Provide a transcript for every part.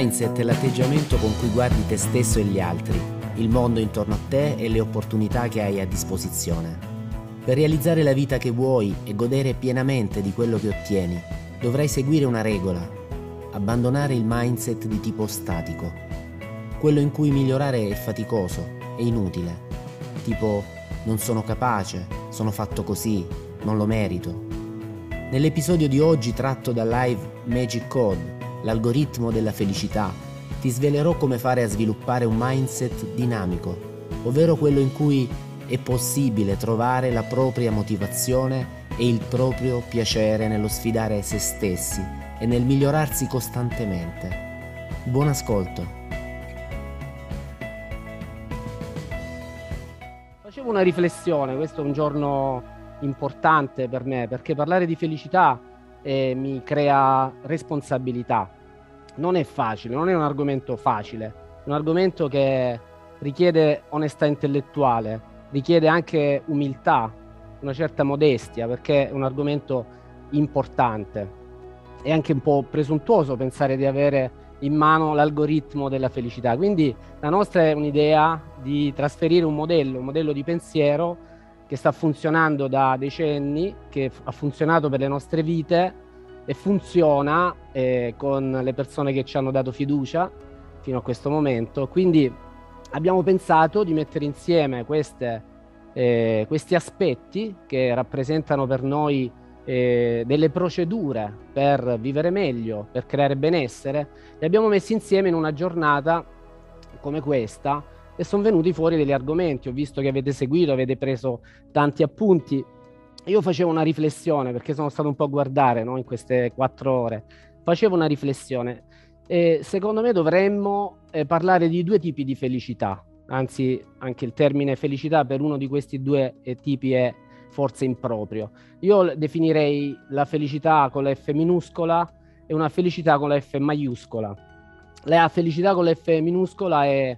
mindset è l'atteggiamento con cui guardi te stesso e gli altri, il mondo intorno a te e le opportunità che hai a disposizione. Per realizzare la vita che vuoi e godere pienamente di quello che ottieni, dovrai seguire una regola, abbandonare il mindset di tipo statico, quello in cui migliorare è faticoso, è inutile, tipo non sono capace, sono fatto così, non lo merito. Nell'episodio di oggi tratto da Live Magic Code, l'algoritmo della felicità, ti svelerò come fare a sviluppare un mindset dinamico, ovvero quello in cui è possibile trovare la propria motivazione e il proprio piacere nello sfidare se stessi e nel migliorarsi costantemente. Buon ascolto. Facevo una riflessione, questo è un giorno importante per me perché parlare di felicità eh, mi crea responsabilità. Non è facile, non è un argomento facile, è un argomento che richiede onestà intellettuale, richiede anche umiltà, una certa modestia, perché è un argomento importante. È anche un po' presuntuoso pensare di avere in mano l'algoritmo della felicità. Quindi la nostra è un'idea di trasferire un modello, un modello di pensiero che sta funzionando da decenni, che ha funzionato per le nostre vite e funziona eh, con le persone che ci hanno dato fiducia fino a questo momento. Quindi abbiamo pensato di mettere insieme queste, eh, questi aspetti che rappresentano per noi eh, delle procedure per vivere meglio, per creare benessere, li abbiamo messi insieme in una giornata come questa e sono venuti fuori degli argomenti. Ho visto che avete seguito, avete preso tanti appunti. Io facevo una riflessione perché sono stato un po' a guardare no, in queste quattro ore. Facevo una riflessione. E secondo me dovremmo eh, parlare di due tipi di felicità. Anzi, anche il termine felicità per uno di questi due eh, tipi è forse improprio. Io definirei la felicità con la F minuscola e una felicità con la F maiuscola. La felicità con la F minuscola è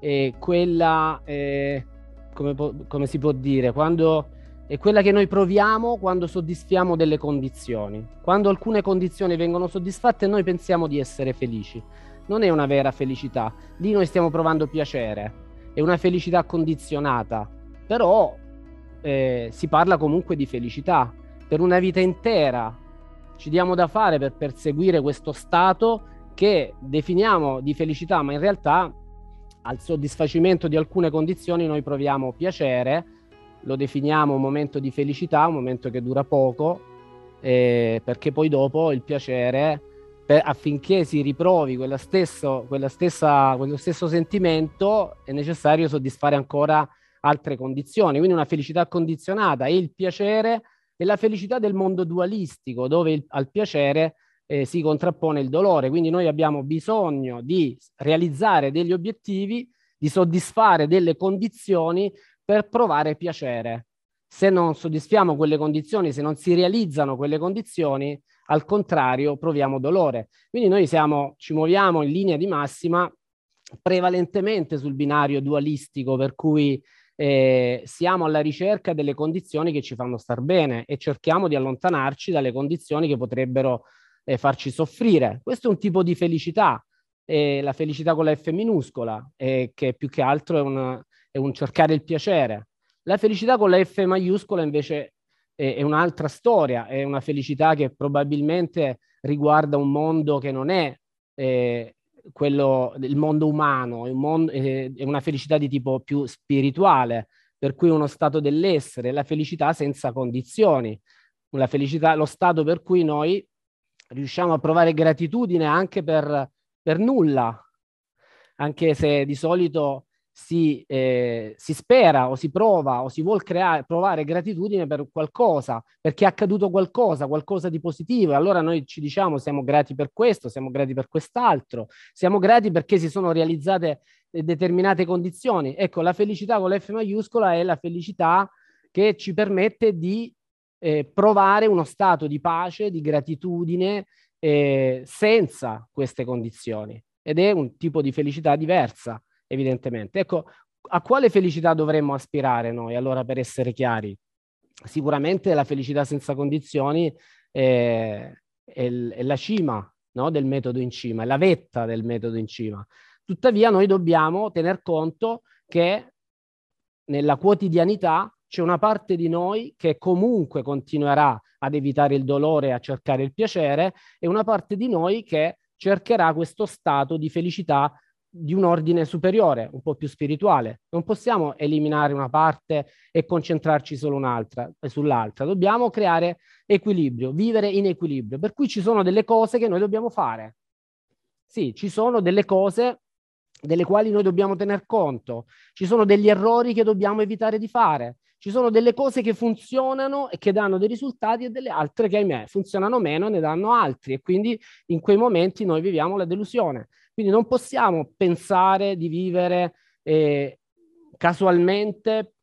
è quella, eh, come, come, si può dire, quando è quella che noi proviamo quando soddisfiamo delle condizioni. Quando alcune condizioni vengono soddisfatte noi pensiamo di essere felici. Non è una vera felicità, lì noi stiamo provando piacere, è una felicità condizionata, però eh, si parla comunque di felicità. Per una vita intera ci diamo da fare per perseguire questo stato che definiamo di felicità, ma in realtà al soddisfacimento di alcune condizioni noi proviamo piacere, lo definiamo un momento di felicità, un momento che dura poco, eh, perché poi dopo il piacere, per, affinché si riprovi quella stesso, quella stessa, quello stesso sentimento, è necessario soddisfare ancora altre condizioni, quindi una felicità condizionata e il piacere e la felicità del mondo dualistico, dove il, al piacere eh, si contrappone il dolore. Quindi noi abbiamo bisogno di realizzare degli obiettivi, di soddisfare delle condizioni per provare piacere. Se non soddisfiamo quelle condizioni, se non si realizzano quelle condizioni, al contrario, proviamo dolore. Quindi noi siamo, ci muoviamo in linea di massima prevalentemente sul binario dualistico, per cui eh, siamo alla ricerca delle condizioni che ci fanno star bene e cerchiamo di allontanarci dalle condizioni che potrebbero eh, farci soffrire. Questo è un tipo di felicità, eh, la felicità con la F minuscola, eh, che più che altro è un, è un, cercare il piacere. La felicità con la F maiuscola invece è, è un'altra storia, è una felicità che probabilmente riguarda un mondo che non è eh, quello del mondo umano, è, un mondo, è, una felicità di tipo più spirituale, per cui uno stato dell'essere, la felicità senza condizioni, la felicità, lo stato per cui noi riusciamo a provare gratitudine anche per, per nulla, anche se di solito si, eh, si, spera o si prova o si vuole creare, provare gratitudine per qualcosa, perché è accaduto qualcosa, qualcosa di positivo. E allora noi ci diciamo siamo grati per questo, siamo grati per quest'altro, siamo grati perché si sono realizzate determinate condizioni. Ecco, la felicità con l'F maiuscola è la felicità che ci permette di eh, provare uno stato di pace, di gratitudine eh, senza queste condizioni. Ed è un tipo di felicità diversa, evidentemente. Ecco, a quale felicità dovremmo aspirare noi, allora, per essere chiari? Sicuramente la felicità senza condizioni è, è, è la cima no? del metodo in cima, è la vetta del metodo in cima. Tuttavia noi dobbiamo tener conto che nella quotidianità c'è una parte di noi che comunque continuerà ad evitare il dolore a cercare il piacere e una parte di noi che cercherà questo stato di felicità di un ordine superiore, un po' più spirituale. Non possiamo eliminare una parte e concentrarci solo eh, sull'altra. Dobbiamo creare equilibrio, vivere in equilibrio. Per cui ci sono delle cose che noi dobbiamo fare. Sì, ci sono delle cose delle quali noi dobbiamo tener conto. Ci sono degli errori che dobbiamo evitare di fare. Ci sono delle cose che funzionano e che danno dei risultati e delle altre che, ahimè, funzionano meno e ne danno altri. E quindi in quei momenti noi viviamo la delusione. Quindi non possiamo pensare di vivere eh, casualmente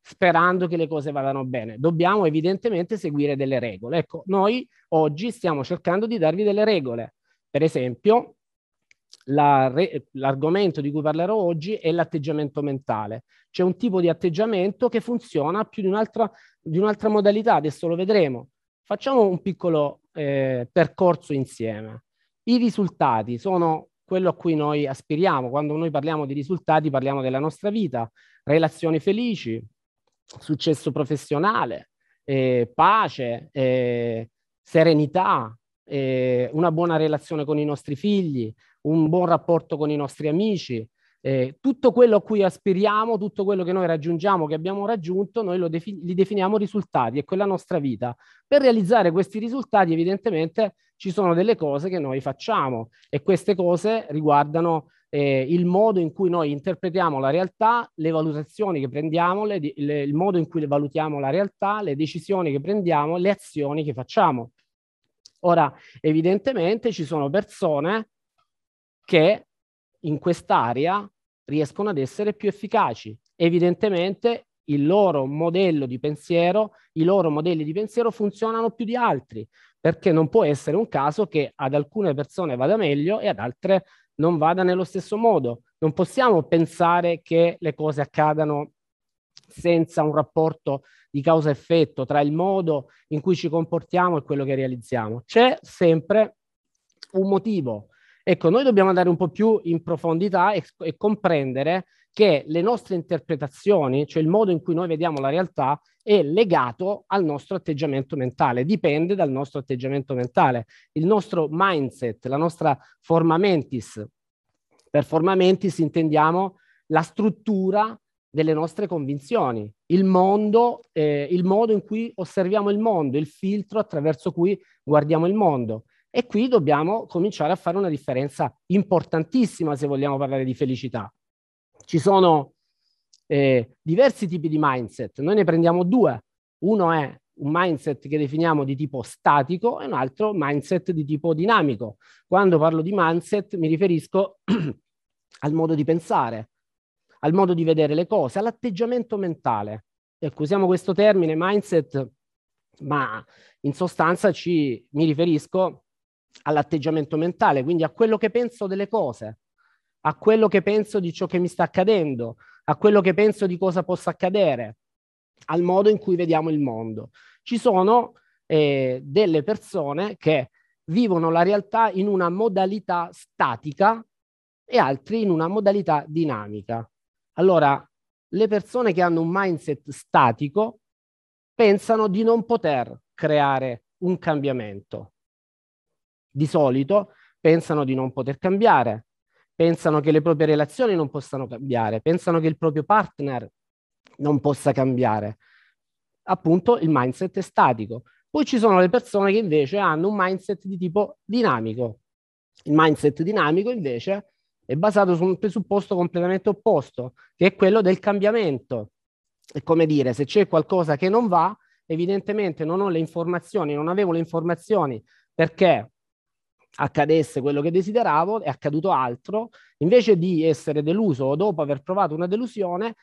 sperando che le cose vadano bene. Dobbiamo evidentemente seguire delle regole. Ecco, noi oggi stiamo cercando di darvi delle regole. Per esempio, la re, l'argomento di cui parlerò oggi è l'atteggiamento mentale. C'è un tipo di atteggiamento che funziona più di un'altra, di un'altra modalità, adesso lo vedremo. Facciamo un piccolo eh, percorso insieme. I risultati sono quello a cui noi aspiriamo. Quando noi parliamo di risultati parliamo della nostra vita, relazioni felici, successo professionale, eh, pace, eh, serenità, eh, una buona relazione con i nostri figli, un buon rapporto con i nostri amici. Eh, tutto quello a cui aspiriamo, tutto quello che noi raggiungiamo, che abbiamo raggiunto, noi lo defi- li definiamo risultati, è quella nostra vita. Per realizzare questi risultati, evidentemente, ci sono delle cose che noi facciamo e queste cose riguardano eh, il modo in cui noi interpretiamo la realtà, le valutazioni che prendiamo, le, le, il modo in cui valutiamo la realtà, le decisioni che prendiamo, le azioni che facciamo. Ora, evidentemente ci sono persone che in quest'area riescono ad essere più efficaci. Evidentemente il loro modello di pensiero, i loro modelli di pensiero funzionano più di altri, perché non può essere un caso che ad alcune persone vada meglio e ad altre non vada nello stesso modo. Non possiamo pensare che le cose accadano senza un rapporto di causa-effetto tra il modo in cui ci comportiamo e quello che realizziamo. C'è sempre un motivo Ecco, noi dobbiamo andare un po' più in profondità e, e comprendere che le nostre interpretazioni, cioè il modo in cui noi vediamo la realtà, è legato al nostro atteggiamento mentale, dipende dal nostro atteggiamento mentale. Il nostro mindset, la nostra forma mentis, per forma mentis intendiamo la struttura delle nostre convinzioni, il mondo, eh, il modo in cui osserviamo il mondo, il filtro attraverso cui guardiamo il mondo. E qui dobbiamo cominciare a fare una differenza importantissima se vogliamo parlare di felicità. Ci sono eh, diversi tipi di mindset, noi ne prendiamo due. Uno è un mindset che definiamo di tipo statico e un altro mindset di tipo dinamico. Quando parlo di mindset mi riferisco al modo di pensare, al modo di vedere le cose, all'atteggiamento mentale. Ecco, usiamo questo termine mindset, ma in sostanza ci, mi riferisco all'atteggiamento mentale, quindi a quello che penso delle cose, a quello che penso di ciò che mi sta accadendo, a quello che penso di cosa possa accadere, al modo in cui vediamo il mondo. Ci sono eh, delle persone che vivono la realtà in una modalità statica e altri in una modalità dinamica. Allora, le persone che hanno un mindset statico pensano di non poter creare un cambiamento di solito pensano di non poter cambiare, pensano che le proprie relazioni non possano cambiare, pensano che il proprio partner non possa cambiare. Appunto il mindset è statico. Poi ci sono le persone che invece hanno un mindset di tipo dinamico. Il mindset dinamico invece è basato su un presupposto completamente opposto, che è quello del cambiamento. È come dire, se c'è qualcosa che non va, evidentemente non ho le informazioni, non avevo le informazioni perché accadesse quello che desideravo, è accaduto altro, invece di essere deluso o dopo aver provato una delusione,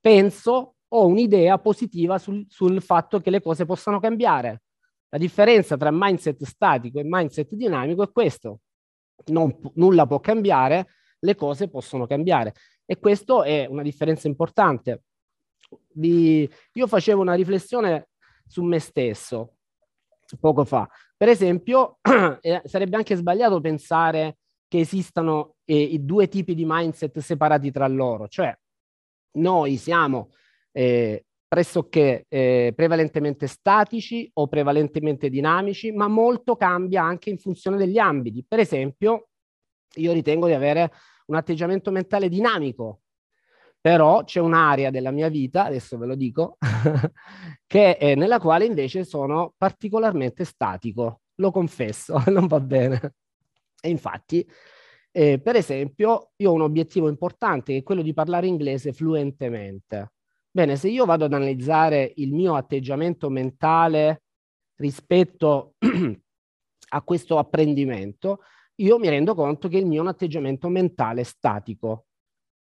penso, ho un'idea positiva sul, sul fatto che le cose possano cambiare. La differenza tra mindset statico e mindset dinamico è questo. Non, nulla può cambiare, le cose possono cambiare. E questa è una differenza importante. Di, io facevo una riflessione su me stesso poco fa. Per esempio, eh, sarebbe anche sbagliato pensare che esistano eh, i due tipi di mindset separati tra loro, cioè noi siamo eh, pressoché eh, prevalentemente statici o prevalentemente dinamici, ma molto cambia anche in funzione degli ambiti. Per esempio, io ritengo di avere un atteggiamento mentale dinamico, però c'è un'area della mia vita, adesso ve lo dico, che è nella quale invece sono particolarmente statico, lo confesso, non va bene. E infatti, eh, per esempio, io ho un obiettivo importante che è quello di parlare inglese fluentemente. Bene, se io vado ad analizzare il mio atteggiamento mentale rispetto a questo apprendimento, io mi rendo conto che il mio è un atteggiamento mentale statico,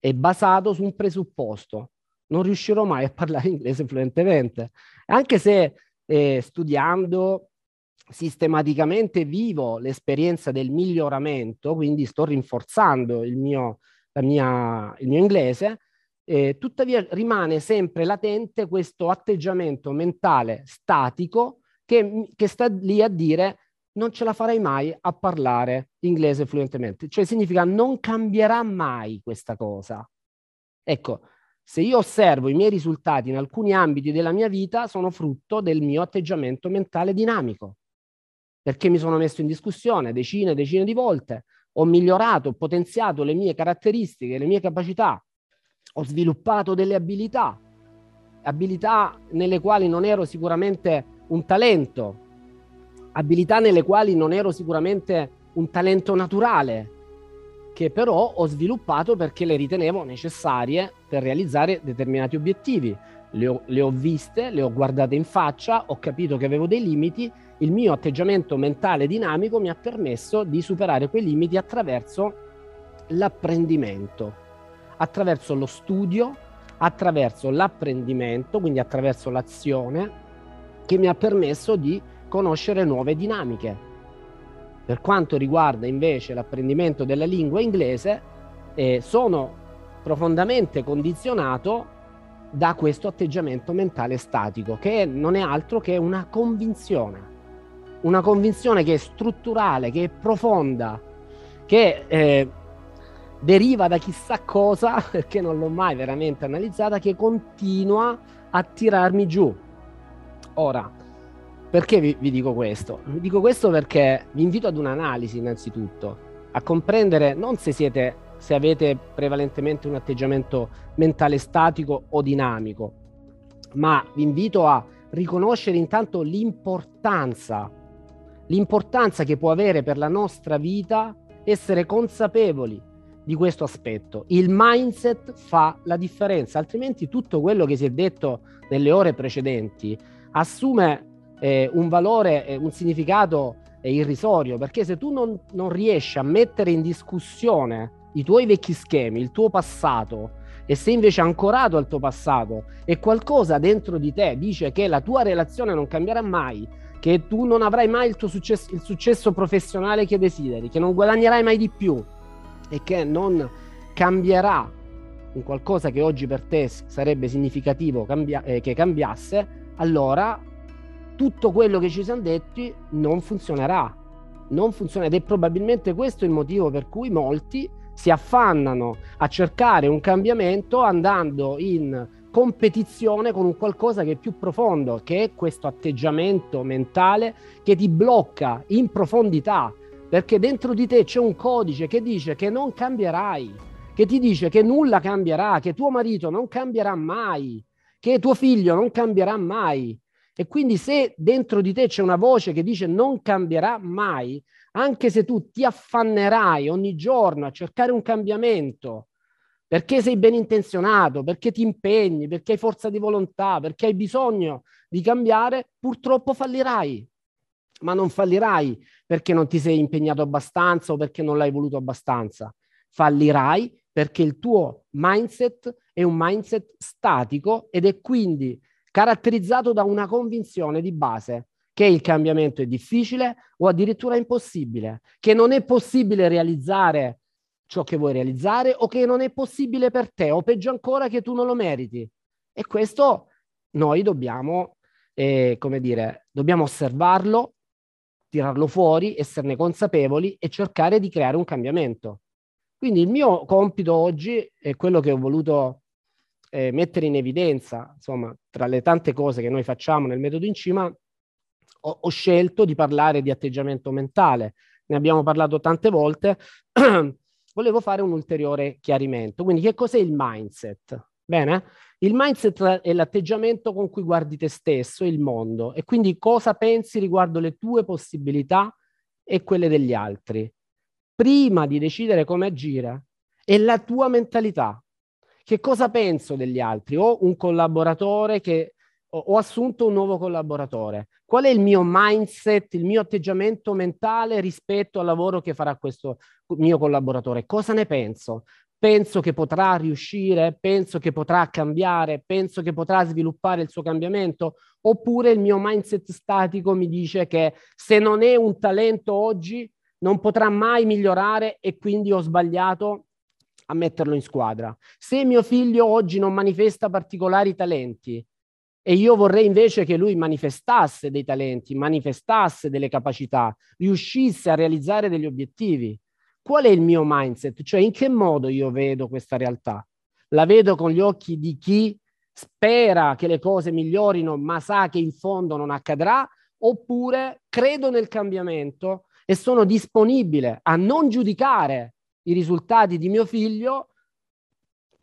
è basato su un presupposto. Non riuscirò mai a parlare inglese fluentemente, anche se eh, studiando sistematicamente vivo l'esperienza del miglioramento, quindi sto rinforzando il mio, mia, il mio inglese, eh, tuttavia rimane sempre latente questo atteggiamento mentale statico che, che sta lì a dire non ce la farai mai a parlare inglese fluentemente. Cioè significa non cambierà mai questa cosa. Ecco, se io osservo i miei risultati in alcuni ambiti della mia vita, sono frutto del mio atteggiamento mentale dinamico, perché mi sono messo in discussione decine e decine di volte, ho migliorato, ho potenziato le mie caratteristiche, le mie capacità, ho sviluppato delle abilità, abilità nelle quali non ero sicuramente un talento, abilità nelle quali non ero sicuramente un talento naturale, che però ho sviluppato perché le ritenevo necessarie per realizzare determinati obiettivi. Le ho, le ho, viste, le ho guardate in faccia, ho capito che avevo dei limiti, il mio atteggiamento mentale dinamico mi ha permesso di superare quei limiti attraverso l'apprendimento, attraverso lo studio, attraverso l'apprendimento, quindi attraverso l'azione, che mi ha permesso di conoscere nuove dinamiche. Per quanto riguarda invece l'apprendimento della lingua inglese, eh, sono profondamente condizionato da questo atteggiamento mentale statico, che non è altro che una convinzione, una convinzione che è strutturale, che è profonda, che eh, deriva da chissà cosa, perché non l'ho mai veramente analizzata, che continua a tirarmi giù. Ora, perché vi, vi, dico questo? Vi dico questo perché vi invito ad un'analisi innanzitutto, a comprendere non se siete se avete prevalentemente un atteggiamento mentale statico o dinamico, ma vi invito a riconoscere intanto l'importanza, l'importanza che può avere per la nostra vita essere consapevoli di questo aspetto. Il mindset fa la differenza, altrimenti tutto quello che si è detto nelle ore precedenti assume eh, un valore, eh, un significato eh, irrisorio, perché se tu non, non riesci a mettere in discussione i tuoi vecchi schemi, il tuo passato, e sei invece ancorato al tuo passato e qualcosa dentro di te dice che la tua relazione non cambierà mai, che tu non avrai mai il tuo successo, il successo professionale che desideri, che non guadagnerai mai di più e che non cambierà in qualcosa che oggi per te sarebbe significativo cambia- eh, che cambiasse, allora tutto quello che ci siamo detti non funzionerà. Non funziona ed è probabilmente questo il motivo per cui molti si affannano a cercare un cambiamento andando in competizione con un qualcosa che è più profondo, che è questo atteggiamento mentale che ti blocca in profondità, perché dentro di te c'è un codice che dice che non cambierai, che ti dice che nulla cambierà, che tuo marito non cambierà mai, che tuo figlio non cambierà mai, e quindi se dentro di te c'è una voce che dice non cambierà mai, anche se tu ti affannerai ogni giorno a cercare un cambiamento, perché sei ben intenzionato, perché ti impegni, perché hai forza di volontà, perché hai bisogno di cambiare, purtroppo fallirai. Ma non fallirai perché non ti sei impegnato abbastanza o perché non l'hai voluto abbastanza. Fallirai perché il tuo mindset è un mindset statico ed è quindi caratterizzato da una convinzione di base che il cambiamento è difficile o addirittura impossibile, che non è possibile realizzare ciò che vuoi realizzare o che non è possibile per te o peggio ancora che tu non lo meriti. E questo noi dobbiamo e, come dire, dobbiamo osservarlo, tirarlo fuori, esserne consapevoli e cercare di creare un cambiamento. Quindi il mio compito oggi è quello che ho voluto eh, mettere in evidenza, insomma, tra le tante cose che noi facciamo nel metodo in cima, ho, ho scelto di parlare di atteggiamento mentale. Ne abbiamo parlato tante volte. Volevo fare un ulteriore chiarimento. Quindi, che cos'è il mindset? Bene? Il mindset è l'atteggiamento con cui guardi te stesso e il mondo e quindi cosa pensi riguardo le tue possibilità e quelle degli altri. Prima di decidere come agire, è la tua mentalità. Che cosa penso degli altri? Ho un collaboratore che ho assunto un nuovo collaboratore. Qual è il mio mindset, il mio atteggiamento mentale rispetto al lavoro che farà questo mio collaboratore? Cosa ne penso? penso che potrà riuscire, penso che potrà cambiare, penso che potrà sviluppare il suo cambiamento, oppure il mio mindset statico mi dice che se non è un talento oggi non potrà mai migliorare e quindi ho sbagliato a metterlo in squadra. Se mio figlio oggi non manifesta particolari talenti e io vorrei invece che lui manifestasse dei talenti, manifestasse delle capacità, riuscisse a realizzare degli obiettivi, qual è il mio mindset? Cioè in che modo io vedo questa realtà? La vedo con gli occhi di chi spera che le cose migliorino ma sa che in fondo non accadrà oppure credo nel cambiamento e sono disponibile a non giudicare i risultati di mio figlio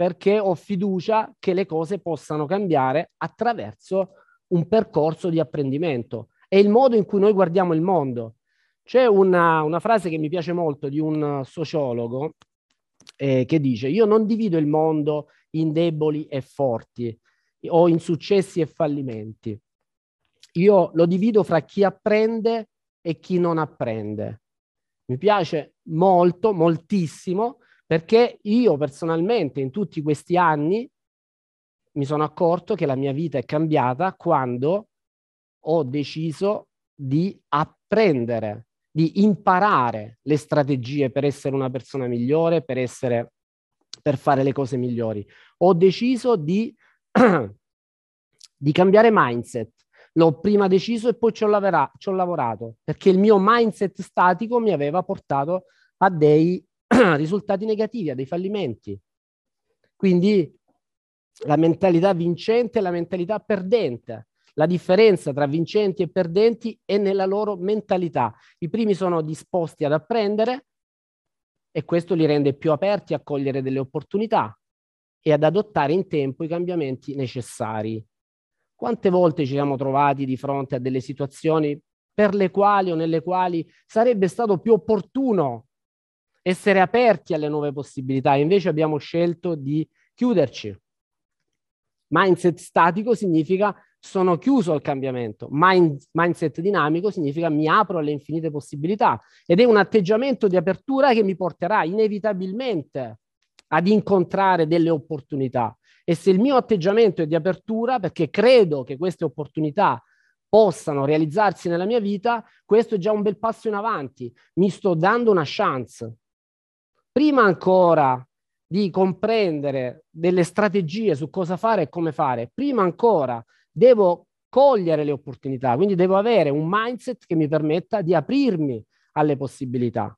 perché ho fiducia che le cose possano cambiare attraverso un percorso di apprendimento. È il modo in cui noi guardiamo il mondo. C'è una, una frase che mi piace molto di un sociologo eh, che dice io non divido il mondo in deboli e forti o in successi e fallimenti. Io lo divido fra chi apprende e chi non apprende. Mi piace molto, moltissimo, perché io personalmente in tutti questi anni mi sono accorto che la mia vita è cambiata quando ho deciso di apprendere di imparare le strategie per essere una persona migliore, per, essere, per fare le cose migliori. Ho deciso di, di cambiare mindset. L'ho prima deciso e poi ci ho, lavora, ci ho lavorato perché il mio mindset statico mi aveva portato a dei risultati negativi, a dei fallimenti. Quindi la mentalità vincente e la mentalità perdente. La differenza tra vincenti e perdenti è nella loro mentalità. I primi sono disposti ad apprendere e questo li rende più aperti a cogliere delle opportunità e ad adottare in tempo i cambiamenti necessari. Quante volte ci siamo trovati di fronte a delle situazioni per le quali o nelle quali sarebbe stato più opportuno essere aperti alle nuove possibilità, invece abbiamo scelto di chiuderci. Mindset statico significa sono chiuso al cambiamento. Mind, mindset dinamico significa mi apro alle infinite possibilità ed è un atteggiamento di apertura che mi porterà inevitabilmente ad incontrare delle opportunità. E se il mio atteggiamento è di apertura, perché credo che queste opportunità possano realizzarsi nella mia vita, questo è già un bel passo in avanti. Mi sto dando una chance. Prima ancora di comprendere delle strategie su cosa fare e come fare, prima ancora devo cogliere le opportunità, quindi devo avere un mindset che mi permetta di aprirmi alle possibilità.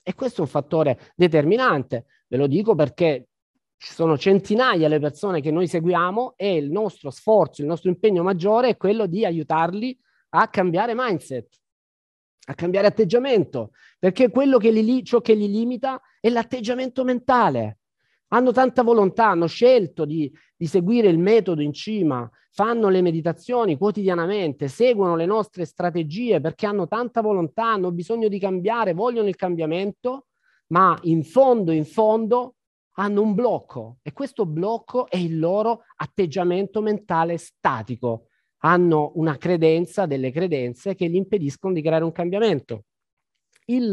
E questo è un fattore determinante, ve lo dico perché ci sono centinaia le persone che noi seguiamo e il nostro sforzo, il nostro impegno maggiore è quello di aiutarli a cambiare mindset, a cambiare atteggiamento, perché quello che li, ciò che li limita è l'atteggiamento mentale hanno tanta volontà, hanno scelto di, di, seguire il metodo in cima, fanno le meditazioni quotidianamente, seguono le nostre strategie perché hanno tanta volontà, hanno bisogno di cambiare, vogliono il cambiamento, ma in fondo, in fondo hanno un blocco e questo blocco è il loro atteggiamento mentale statico. Hanno una credenza, delle credenze che gli impediscono di creare un cambiamento. Il,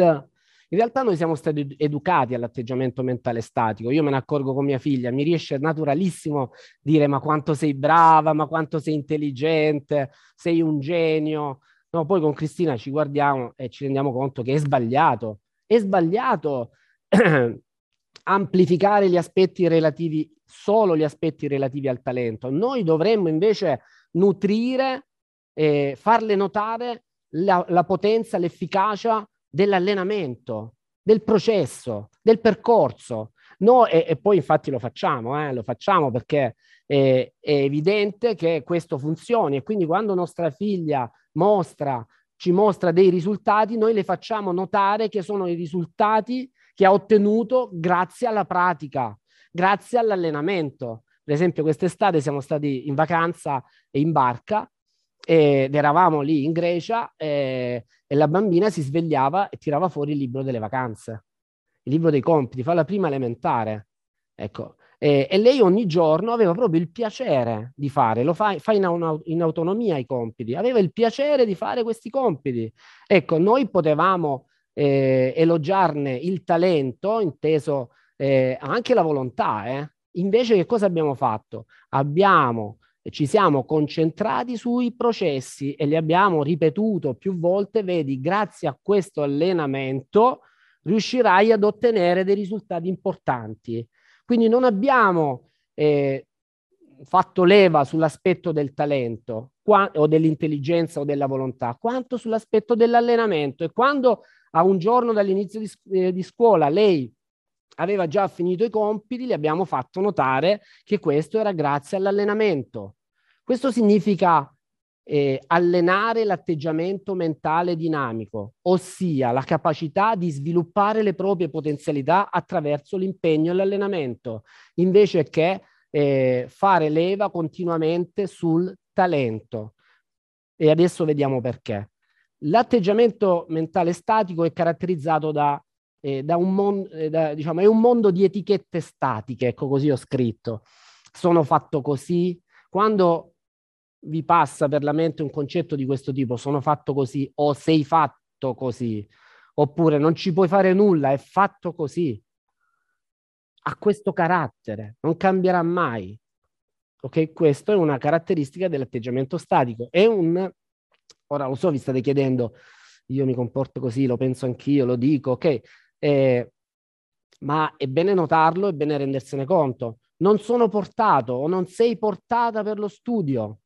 in realtà noi siamo stati educati all'atteggiamento mentale statico. Io me ne accorgo con mia figlia, mi riesce naturalissimo dire ma quanto sei brava, ma quanto sei intelligente, sei un genio. No, poi con Cristina ci guardiamo e ci rendiamo conto che è sbagliato. È sbagliato amplificare gli aspetti relativi, solo gli aspetti relativi al talento. Noi dovremmo invece nutrire eh, farle notare la, la potenza, l'efficacia dell'allenamento, del processo, del percorso. No, e, e, poi infatti lo facciamo, eh, lo facciamo perché è, è, evidente che questo funzioni e quindi quando nostra figlia mostra, ci mostra dei risultati, noi le facciamo notare che sono i risultati che ha ottenuto grazie alla pratica, grazie all'allenamento. Per esempio quest'estate siamo stati in vacanza e in barca ed eravamo lì in Grecia e, e la bambina si svegliava e tirava fuori il libro delle vacanze, il libro dei compiti, fa la prima elementare. Ecco, e, e, lei ogni giorno aveva proprio il piacere di fare, lo fa, fa in, in, autonomia i compiti, aveva il piacere di fare questi compiti. Ecco, noi potevamo eh, elogiarne il talento, inteso eh, anche la volontà, eh. Invece che cosa abbiamo fatto? Abbiamo ci siamo concentrati sui processi e li abbiamo ripetuto più volte, vedi, grazie a questo allenamento riuscirai ad ottenere dei risultati importanti. Quindi non abbiamo eh, fatto leva sull'aspetto del talento qua, o dell'intelligenza o della volontà, quanto sull'aspetto dell'allenamento. E quando a un giorno dall'inizio di, eh, di scuola lei aveva già finito i compiti, gli abbiamo fatto notare che questo era grazie all'allenamento. Questo significa eh, allenare l'atteggiamento mentale dinamico, ossia la capacità di sviluppare le proprie potenzialità attraverso l'impegno e l'allenamento, invece che eh, fare leva continuamente sul talento. E adesso vediamo perché. L'atteggiamento mentale statico è caratterizzato da eh, da un eh, da, diciamo, è un mondo di etichette statiche, ecco così ho scritto. Sono fatto così. Quando vi passa per la mente un concetto di questo tipo, sono fatto così o sei fatto così, oppure non ci puoi fare nulla, è fatto così. Ha questo carattere, non cambierà mai. Ok, questo è una caratteristica dell'atteggiamento statico. È un ora lo so, vi state chiedendo, io mi comporto così, lo penso anch'io, lo dico, ok, eh, ma è bene notarlo, è bene rendersene conto. Non sono portato o non sei portata per lo studio.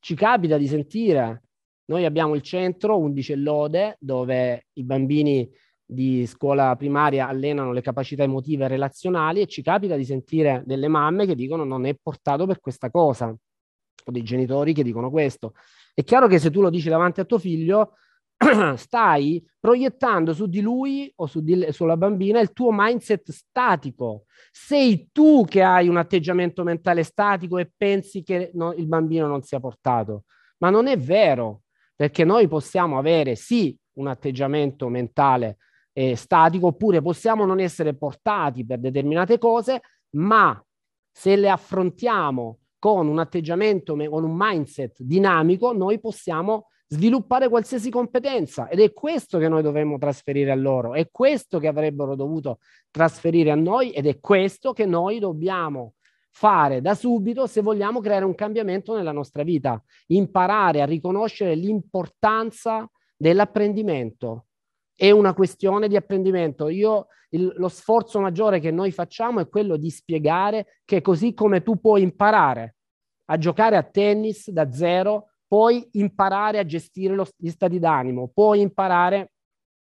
Ci capita di sentire. Noi abbiamo il centro 11 Lode dove i bambini di scuola primaria allenano le capacità emotive e relazionali e ci capita di sentire delle mamme che dicono non è portato per questa cosa o dei genitori che dicono questo. È chiaro che se tu lo dici davanti a tuo figlio stai proiettando su di lui o su di, sulla bambina il tuo mindset statico. Sei tu che hai un atteggiamento mentale statico e pensi che no, il bambino non sia portato. Ma non è vero, perché noi possiamo avere sì un atteggiamento mentale eh, statico, oppure possiamo non essere portati per determinate cose, ma se le affrontiamo con un atteggiamento, con un mindset dinamico, noi possiamo sviluppare qualsiasi competenza ed è questo che noi dovremmo trasferire a loro, è questo che avrebbero dovuto trasferire a noi ed è questo che noi dobbiamo fare da subito se vogliamo creare un cambiamento nella nostra vita, imparare a riconoscere l'importanza dell'apprendimento. È una questione di apprendimento. Io il, lo sforzo maggiore che noi facciamo è quello di spiegare che così come tu puoi imparare a giocare a tennis da zero, puoi imparare a gestire lo, gli stati d'animo, puoi imparare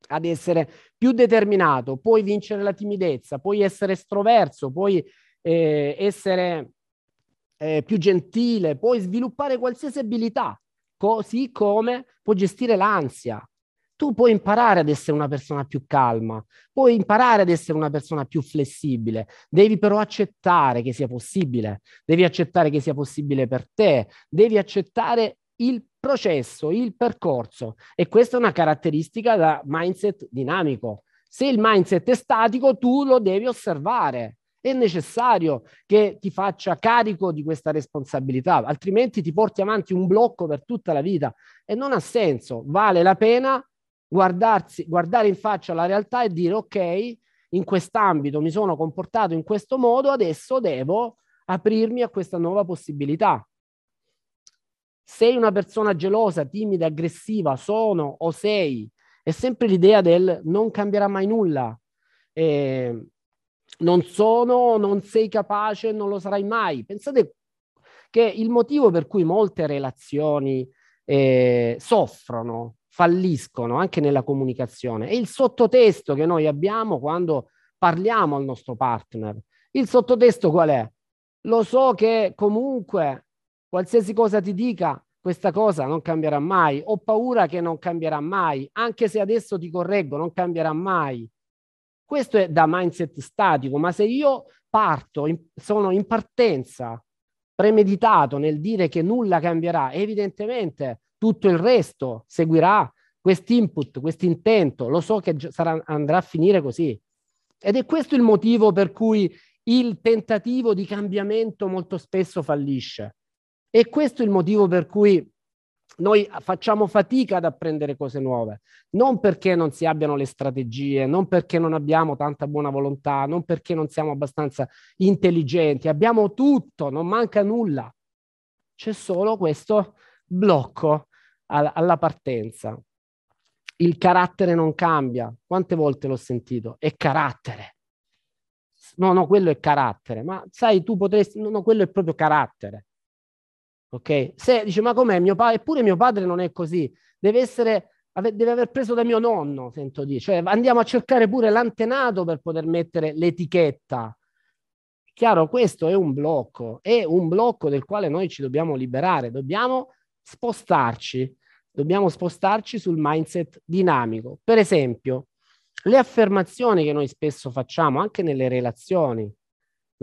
ad essere più determinato, puoi vincere la timidezza, puoi essere estroverso, puoi eh, essere eh, più gentile, puoi sviluppare qualsiasi abilità, così come puoi gestire l'ansia. Tu puoi imparare ad essere una persona più calma, puoi imparare ad essere una persona più flessibile, devi però accettare che sia possibile, devi accettare che sia possibile per te, devi accettare il processo, il percorso e questa è una caratteristica da mindset dinamico. Se il mindset è statico, tu lo devi osservare. È necessario che ti faccia carico di questa responsabilità, altrimenti ti porti avanti un blocco per tutta la vita e non ha senso. Vale la pena guardarsi, guardare in faccia la realtà e dire ok, in quest'ambito mi sono comportato in questo modo, adesso devo aprirmi a questa nuova possibilità sei una persona gelosa, timida, aggressiva, sono o sei, è sempre l'idea del non cambierà mai nulla. Eh, non sono, non sei capace, non lo sarai mai. Pensate che il motivo per cui molte relazioni eh, soffrono, falliscono anche nella comunicazione. È il sottotesto che noi abbiamo quando parliamo al nostro partner. Il sottotesto qual è? Lo so che comunque qualsiasi cosa ti dica, questa cosa non cambierà mai. Ho paura che non cambierà mai, anche se adesso ti correggo, non cambierà mai. Questo è da mindset statico, ma se io parto, in, sono in partenza, premeditato nel dire che nulla cambierà, evidentemente tutto il resto seguirà quest'input, questo intento, lo so che sarà, andrà a finire così. Ed è questo il motivo per cui il tentativo di cambiamento molto spesso fallisce. E questo è il motivo per cui noi facciamo fatica ad apprendere cose nuove, non perché non si abbiano le strategie, non perché non abbiamo tanta buona volontà, non perché non siamo abbastanza intelligenti, abbiamo tutto, non manca nulla. C'è solo questo blocco alla partenza. Il carattere non cambia. Quante volte l'ho sentito? È carattere. No, no, quello è carattere. Ma sai, tu potresti... No, no, quello è proprio carattere. Ok? Se dice, ma com'è mio padre? Eppure mio padre non è così. Deve essere... Deve aver preso da mio nonno, sento dire. Cioè, andiamo a cercare pure l'antenato per poter mettere l'etichetta. Chiaro, questo è un blocco, è un blocco del quale noi ci dobbiamo liberare, dobbiamo spostarci dobbiamo spostarci sul mindset dinamico. Per esempio, le affermazioni che noi spesso facciamo anche nelle relazioni.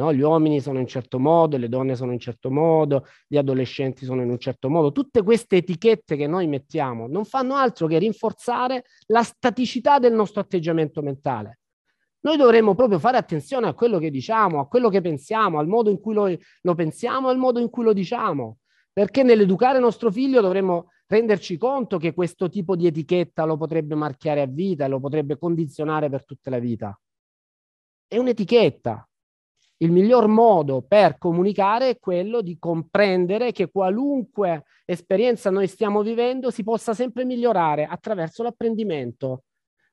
No? Gli uomini sono in un certo modo, le donne sono in un certo modo, gli adolescenti sono in un certo modo. Tutte queste etichette che noi mettiamo non fanno altro che rinforzare la staticità del nostro atteggiamento mentale. Noi dovremmo proprio fare attenzione a quello che diciamo, a quello che pensiamo, al modo in cui lo, lo pensiamo, al modo in cui lo diciamo. Perché nell'educare nostro figlio dovremmo renderci conto che questo tipo di etichetta lo potrebbe marchiare a vita e lo potrebbe condizionare per tutta la vita. È un'etichetta. Il miglior modo per comunicare è quello di comprendere che qualunque esperienza noi stiamo vivendo si possa sempre migliorare attraverso l'apprendimento.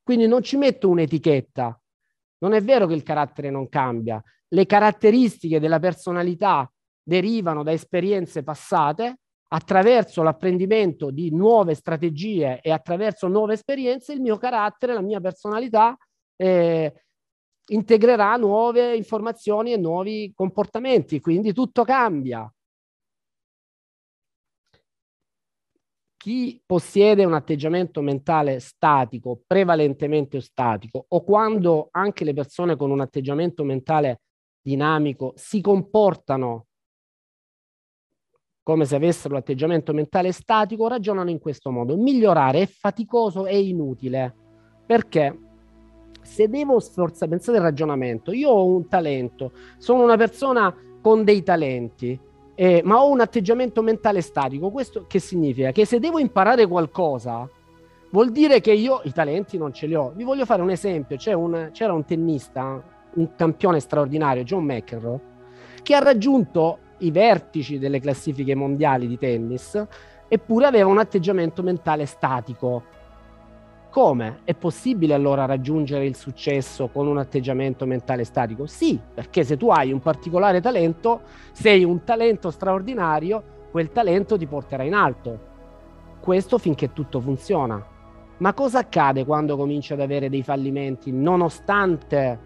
Quindi non ci metto un'etichetta. Non è vero che il carattere non cambia. Le caratteristiche della personalità derivano da esperienze passate attraverso l'apprendimento di nuove strategie e attraverso nuove esperienze, il mio carattere, la mia personalità eh, integrerà nuove informazioni e nuovi comportamenti, quindi tutto cambia. Chi possiede un atteggiamento mentale statico, prevalentemente statico, o quando anche le persone con un atteggiamento mentale dinamico si comportano come se avessero l'atteggiamento mentale statico, ragionano in questo modo. Migliorare è faticoso e inutile. Perché? Se devo sforzare, pensate al ragionamento, io ho un talento, sono una persona con dei talenti, eh, ma ho un atteggiamento mentale statico. Questo che significa? Che se devo imparare qualcosa, vuol dire che io i talenti non ce li ho. Vi voglio fare un esempio. Un, c'era un tennista, un campione straordinario, John McEnroe, che ha raggiunto i vertici delle classifiche mondiali di tennis, eppure aveva un atteggiamento mentale statico. Come? È possibile allora raggiungere il successo con un atteggiamento mentale statico? Sì, perché se tu hai un particolare talento, sei un talento straordinario, quel talento ti porterà in alto. Questo finché tutto funziona. Ma cosa accade quando cominci ad avere dei fallimenti nonostante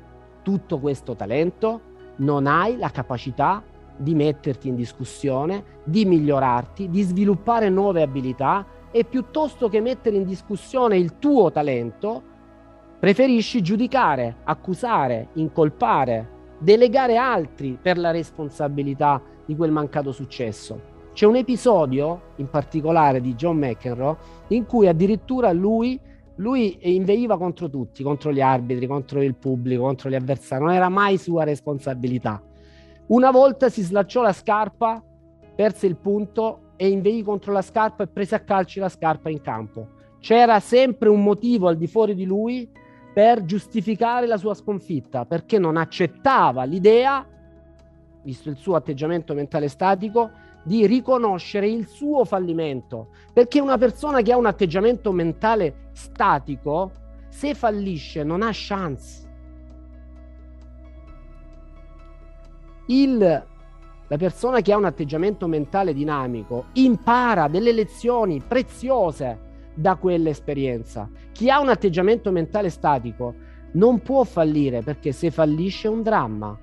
tutto questo talento? Non hai la capacità di metterti in discussione, di migliorarti, di sviluppare nuove abilità e piuttosto che mettere in discussione il tuo talento, preferisci giudicare, accusare, incolpare, delegare altri per la responsabilità di quel mancato successo. C'è un episodio in particolare di John McEnroe in cui addirittura lui, lui inveiva contro tutti, contro gli arbitri, contro il pubblico, contro gli avversari, non era mai sua responsabilità. Una volta si slacciò la scarpa, perse il punto e inveì contro la scarpa e prese a calci la scarpa in campo. C'era sempre un motivo al di fuori di lui per giustificare la sua sconfitta, perché non accettava l'idea, visto il suo atteggiamento mentale statico, di riconoscere il suo fallimento. Perché una persona che ha un atteggiamento mentale statico, se fallisce, non ha chance. il La persona che ha un atteggiamento mentale dinamico impara delle lezioni preziose da quell'esperienza. Chi ha un atteggiamento mentale statico non può fallire perché se fallisce è un dramma,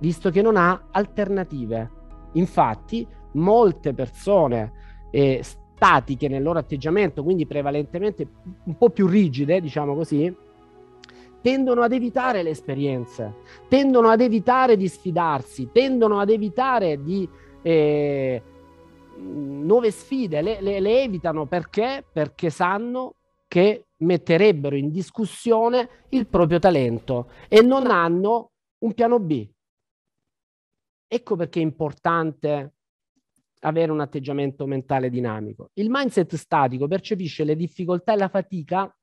visto che non ha alternative. Infatti, molte persone eh, statiche nel loro atteggiamento, quindi prevalentemente un po' più rigide, diciamo così, tendono ad evitare le esperienze, tendono ad evitare di sfidarsi, tendono ad evitare di eh, nuove sfide, le, le, le evitano perché? Perché sanno che metterebbero in discussione il proprio talento e non hanno un piano B. Ecco perché è importante avere un atteggiamento mentale dinamico. Il mindset statico percepisce le difficoltà e la fatica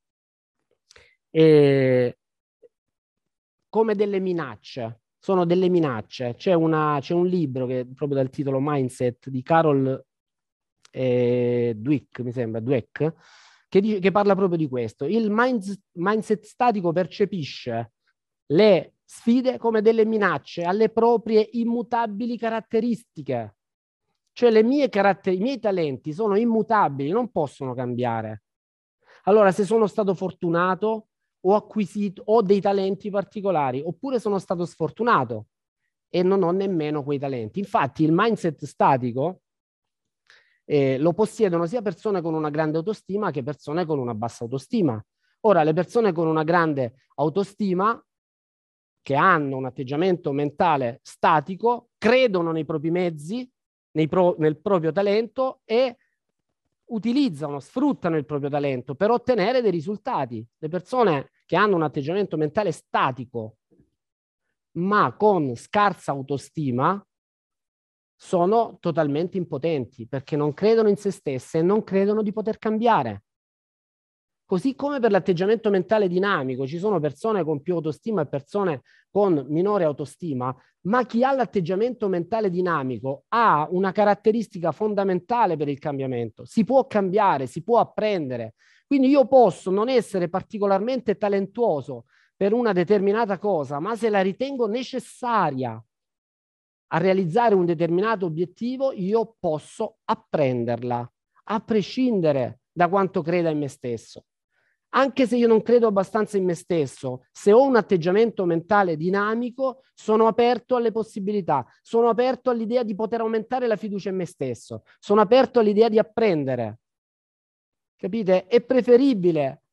eh, come delle minacce. Sono delle minacce. C'è, una, c'è, un libro che proprio dal titolo Mindset di Carol eh, Dweck, mi sembra, Dweck, che, dice, che parla proprio di questo. Il mind, mindset statico percepisce le sfide come delle minacce alle proprie immutabili caratteristiche. Cioè caratter- i miei talenti sono immutabili, non possono cambiare. Allora, se sono stato fortunato, ho acquisito, ho dei talenti particolari, oppure sono stato sfortunato e non ho nemmeno quei talenti. Infatti il mindset statico eh, lo possiedono sia persone con una grande autostima che persone con una bassa autostima. Ora, le persone con una grande autostima, che hanno un atteggiamento mentale statico, credono nei propri mezzi, nei pro, nel proprio talento e utilizzano, sfruttano il proprio talento per ottenere dei risultati. Le persone che hanno un atteggiamento mentale statico, ma con scarsa autostima, sono totalmente impotenti perché non credono in se stesse e non credono di poter cambiare. Così come per l'atteggiamento mentale dinamico, ci sono persone con più autostima e persone con minore autostima, ma chi ha l'atteggiamento mentale dinamico ha una caratteristica fondamentale per il cambiamento. Si può cambiare, si può apprendere. Quindi io posso non essere particolarmente talentuoso per una determinata cosa, ma se la ritengo necessaria a realizzare un determinato obiettivo, io posso apprenderla, a prescindere da quanto creda in me stesso. Anche se io non credo abbastanza in me stesso, se ho un atteggiamento mentale dinamico, sono aperto alle possibilità, sono aperto all'idea di poter aumentare la fiducia in me stesso, sono aperto all'idea di apprendere. Capite? È preferibile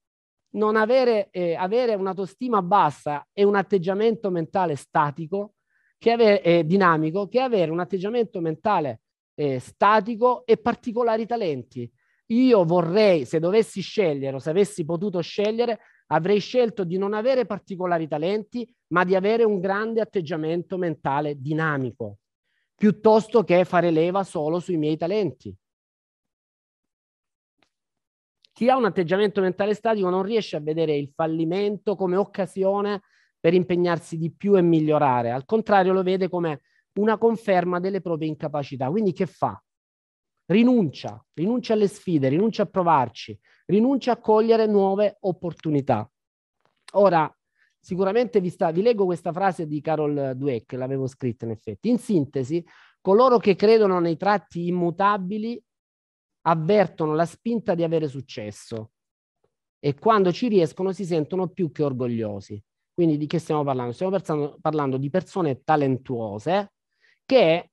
non avere, eh, avere un'autostima bassa e un atteggiamento mentale statico che avere, eh, dinamico che avere un atteggiamento mentale eh, statico e particolari talenti. Io vorrei, se dovessi scegliere o se avessi potuto scegliere, avrei scelto di non avere particolari talenti, ma di avere un grande atteggiamento mentale dinamico, piuttosto che fare leva solo sui miei talenti. Chi ha un atteggiamento mentale statico non riesce a vedere il fallimento come occasione per impegnarsi di più e migliorare, al contrario lo vede come una conferma delle proprie incapacità. Quindi che fa? Rinuncia, rinuncia alle sfide, rinuncia a provarci, rinuncia a cogliere nuove opportunità. Ora, sicuramente vi, sta, vi leggo questa frase di Carol Dweck, l'avevo scritta in effetti. In sintesi, coloro che credono nei tratti immutabili avvertono la spinta di avere successo e quando ci riescono si sentono più che orgogliosi. Quindi di che stiamo parlando? Stiamo parlando di persone talentuose che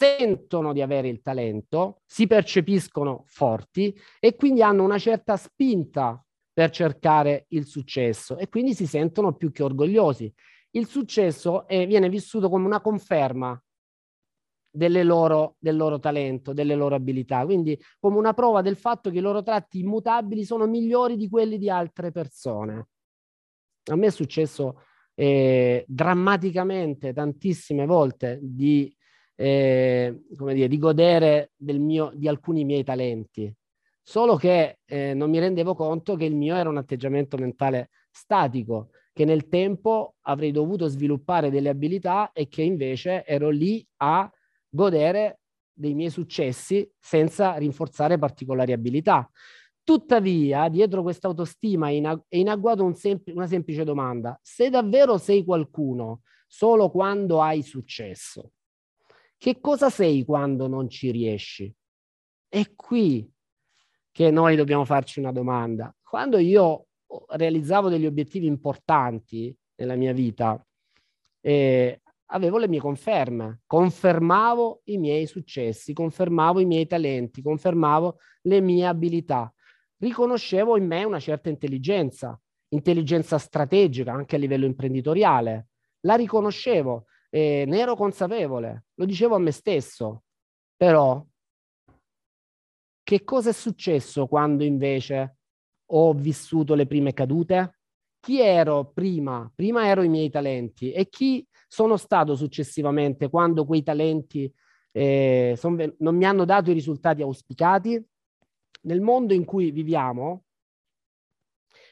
sentono di avere il talento, si percepiscono forti e quindi hanno una certa spinta per cercare il successo e quindi si sentono più che orgogliosi. Il successo è, viene vissuto come una conferma loro, del loro talento, delle loro abilità, quindi come una prova del fatto che i loro tratti immutabili sono migliori di quelli di altre persone. A me è successo eh, drammaticamente tantissime volte di, eh, come dire, di godere mio, di alcuni miei talenti, solo che eh, non mi rendevo conto che il mio era un atteggiamento mentale statico, che nel tempo avrei dovuto sviluppare delle abilità e che invece ero lì a godere dei miei successi senza rinforzare particolari abilità. Tuttavia, dietro questa autostima è in, agguato un sempl- una semplice domanda. Se davvero sei qualcuno solo quando hai successo, Che cosa sei quando non ci riesci? È qui che noi dobbiamo farci una domanda. Quando io realizzavo degli obiettivi importanti nella mia vita, eh, avevo le mie conferme, confermavo i miei successi, confermavo i miei talenti, confermavo le mie abilità, riconoscevo in me una certa intelligenza, intelligenza strategica anche a livello imprenditoriale, la riconoscevo, eh, ne ero consapevole, lo dicevo a me stesso, però che cosa è successo quando invece ho vissuto le prime cadute? Chi ero prima? Prima ero i miei talenti e chi sono stato successivamente quando quei talenti eh, son, non mi hanno dato i risultati auspicati? Nel mondo in cui viviamo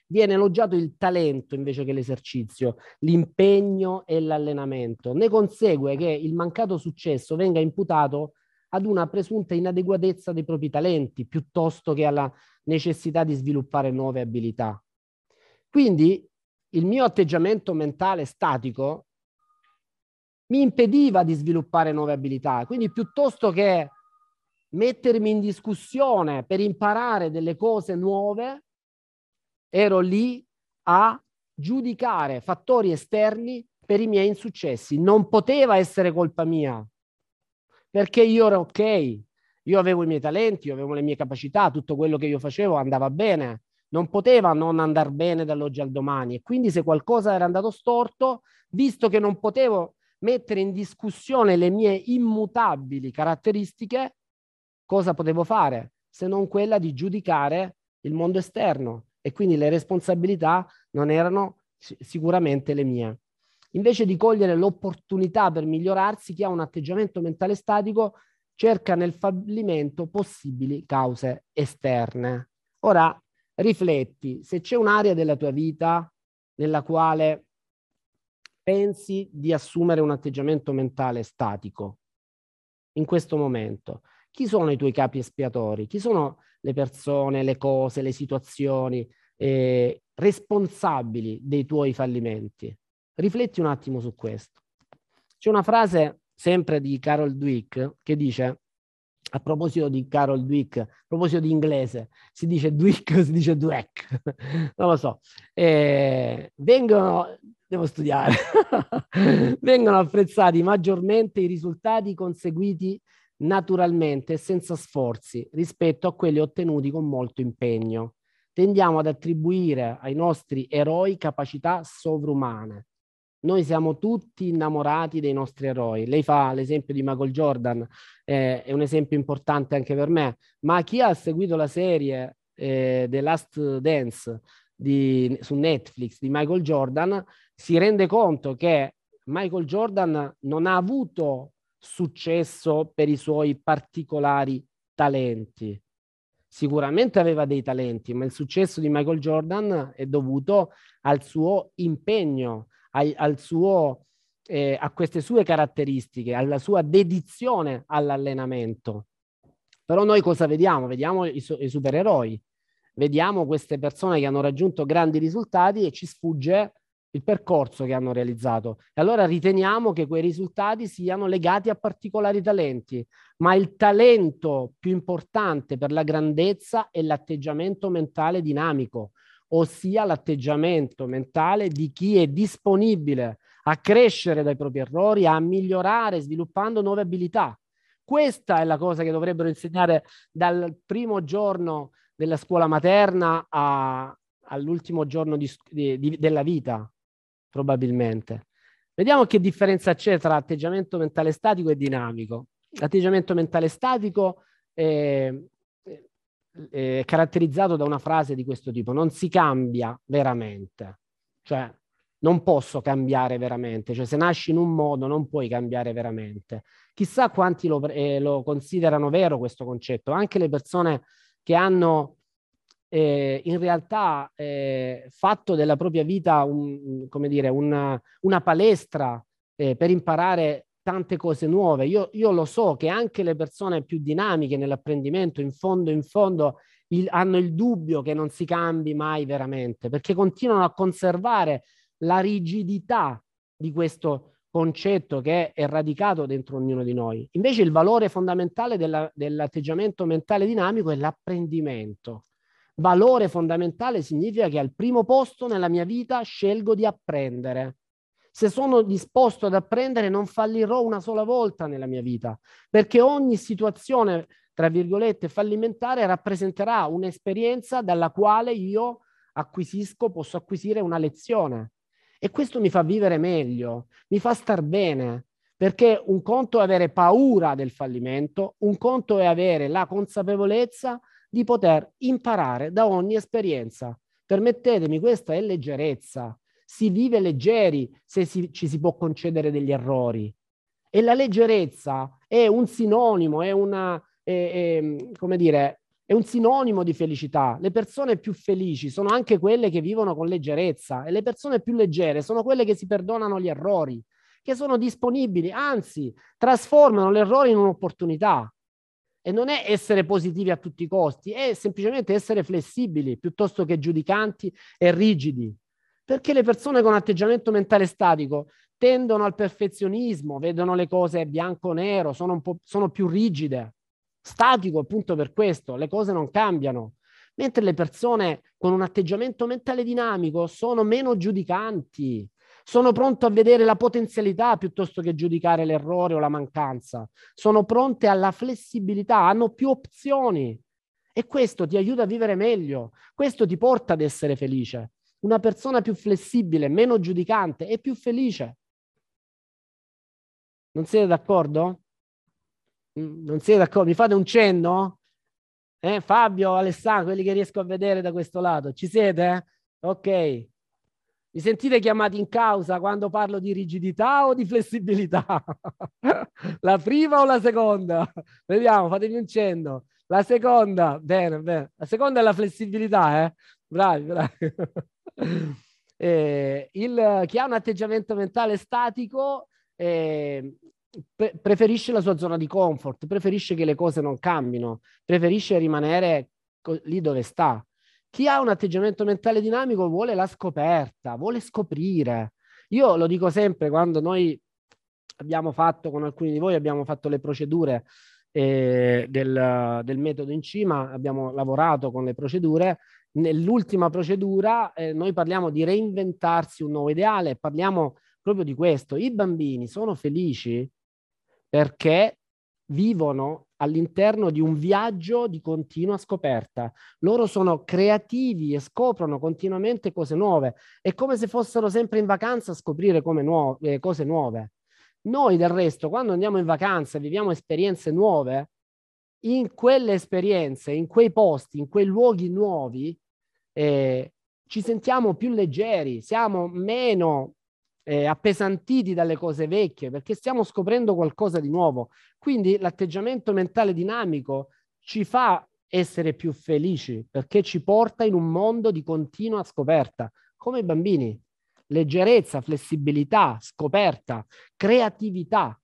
viene elogiato il talento invece che l'esercizio, l'impegno e l'allenamento. Ne consegue che il mancato successo venga imputato ad una presunta inadeguatezza dei propri talenti piuttosto che alla necessità di sviluppare nuove abilità. Quindi il mio atteggiamento mentale statico mi impediva di sviluppare nuove abilità. Quindi piuttosto che mettermi in discussione per imparare delle cose nuove, ero lì a giudicare fattori esterni per i miei insuccessi. Non poteva essere colpa mia, perché io ero ok, io avevo i miei talenti, io avevo le mie capacità, tutto quello che io facevo andava bene, non poteva non andare bene dall'oggi al domani. E quindi se qualcosa era andato storto, visto che non potevo mettere in discussione le mie immutabili caratteristiche, cosa potevo fare se non quella di giudicare il mondo esterno e quindi le responsabilità non erano sicuramente le mie. Invece di cogliere l'opportunità per migliorarsi, chi ha un atteggiamento mentale statico cerca nel fallimento possibili cause esterne. Ora rifletti, se c'è un'area della tua vita nella quale pensi di assumere un atteggiamento mentale statico in questo momento, chi sono i tuoi capi espiatori? Chi sono le persone, le cose, le situazioni eh, responsabili dei tuoi fallimenti? Rifletti un attimo su questo. C'è una frase sempre di Carol Dweck che dice a proposito di Carol Dweck, a proposito di inglese, si dice Dweck si dice Dweck? non lo so. Eh, vengono, devo studiare, vengono apprezzati maggiormente i risultati conseguiti naturalmente e senza sforzi rispetto a quelli ottenuti con molto impegno. Tendiamo ad attribuire ai nostri eroi capacità sovrumane noi siamo tutti innamorati dei nostri eroi. Lei fa l'esempio di Michael Jordan, eh, è un esempio importante anche per me, ma chi ha seguito la serie eh, The Last Dance di, su Netflix di Michael Jordan si rende conto che Michael Jordan non ha avuto successo per i suoi particolari talenti. Sicuramente aveva dei talenti, ma il successo di Michael Jordan è dovuto al suo impegno, ai, al suo, eh, a queste sue caratteristiche, alla sua dedizione all'allenamento. Però noi cosa vediamo? Vediamo i, i supereroi, vediamo queste persone che hanno raggiunto grandi risultati e ci sfugge il percorso che hanno realizzato. E allora riteniamo che quei risultati siano legati a particolari talenti, ma il talento più importante per la grandezza è l'atteggiamento mentale dinamico, ossia l'atteggiamento mentale di chi è disponibile a crescere dai propri errori, a migliorare sviluppando nuove abilità. Questa è la cosa che dovrebbero insegnare dal primo giorno della scuola materna a, all'ultimo giorno di, di, della vita, probabilmente. Vediamo che differenza c'è tra atteggiamento mentale statico e dinamico. L'atteggiamento mentale statico eh, eh, caratterizzato da una frase di questo tipo, non si cambia veramente, cioè non posso cambiare veramente, cioè se nasci in un modo non puoi cambiare veramente. Chissà quanti lo, eh, lo considerano vero questo concetto, anche le persone che hanno eh, in realtà eh, fatto della propria vita un, come dire, una, una palestra eh, per imparare tante cose nuove. Io, io, lo so che anche le persone più dinamiche nell'apprendimento, in fondo, in fondo, il, hanno il dubbio che non si cambi mai veramente, perché continuano a conservare la rigidità di questo concetto che è radicato dentro ognuno di noi. Invece il valore fondamentale della, dell'atteggiamento mentale dinamico è l'apprendimento. Valore fondamentale significa che al primo posto nella mia vita scelgo di apprendere. Se sono disposto ad apprendere non fallirò una sola volta nella mia vita, perché ogni situazione, tra virgolette, fallimentare rappresenterà un'esperienza dalla quale io acquisisco, posso acquisire una lezione. E questo mi fa vivere meglio, mi fa star bene, perché un conto è avere paura del fallimento, un conto è avere la consapevolezza di poter imparare da ogni esperienza. Permettetemi, questa è leggerezza. Si vive leggeri se si, ci si può concedere degli errori. E la leggerezza è un sinonimo, è una, è, è, come dire, è un sinonimo di felicità. Le persone più felici sono anche quelle che vivono con leggerezza e le persone più leggere sono quelle che si perdonano gli errori, che sono disponibili, anzi, trasformano l'errore in un'opportunità. E non è essere positivi a tutti i costi, è semplicemente essere flessibili piuttosto che giudicanti e rigidi. Perché le persone con atteggiamento mentale statico tendono al perfezionismo, vedono le cose bianco-nero, sono, sono più rigide statico appunto per questo, le cose non cambiano. Mentre le persone con un atteggiamento mentale dinamico sono meno giudicanti, sono pronto a vedere la potenzialità piuttosto che giudicare l'errore o la mancanza, sono pronte alla flessibilità, hanno più opzioni e questo ti aiuta a vivere meglio, questo ti porta ad essere felice. Una persona più flessibile, meno giudicante è più felice. Non siete d'accordo? Mm, non siete d'accordo? Mi fate un cenno? Eh, Fabio, Alessandro, quelli che riesco a vedere da questo lato, ci siete? Ok. Mi sentite chiamati in causa quando parlo di rigidità o di flessibilità? la prima o la seconda? Vediamo, fatemi un cenno. La seconda, bene, bene. La seconda è la flessibilità, eh? Bravi, bravi. eh, il, chi ha un atteggiamento mentale statico eh, pre- preferisce la sua zona di comfort, preferisce che le cose non cambino, preferisce rimanere co- lì dove sta. Chi ha un atteggiamento mentale dinamico vuole la scoperta, vuole scoprire. Io lo dico sempre quando noi abbiamo fatto, con alcuni di voi abbiamo fatto le procedure eh, del, del, metodo in cima, abbiamo lavorato con le procedure. Nell'ultima procedura eh, noi parliamo di reinventarsi un nuovo ideale, parliamo proprio di questo. I bambini sono felici perché vivono all'interno di un viaggio di continua scoperta. Loro sono creativi e scoprono continuamente cose nuove. È come se fossero sempre in vacanza a scoprire nuo- eh, cose nuove. Noi del resto, quando andiamo in vacanza e viviamo esperienze nuove, in quelle esperienze, in quei posti, in quei luoghi nuovi, eh, ci sentiamo più leggeri, siamo meno eh, appesantiti dalle cose vecchie, perché stiamo scoprendo qualcosa di nuovo. Quindi l'atteggiamento mentale dinamico ci fa essere più felici, perché ci porta in un mondo di continua scoperta, come i bambini. Leggerezza, flessibilità, scoperta, creatività.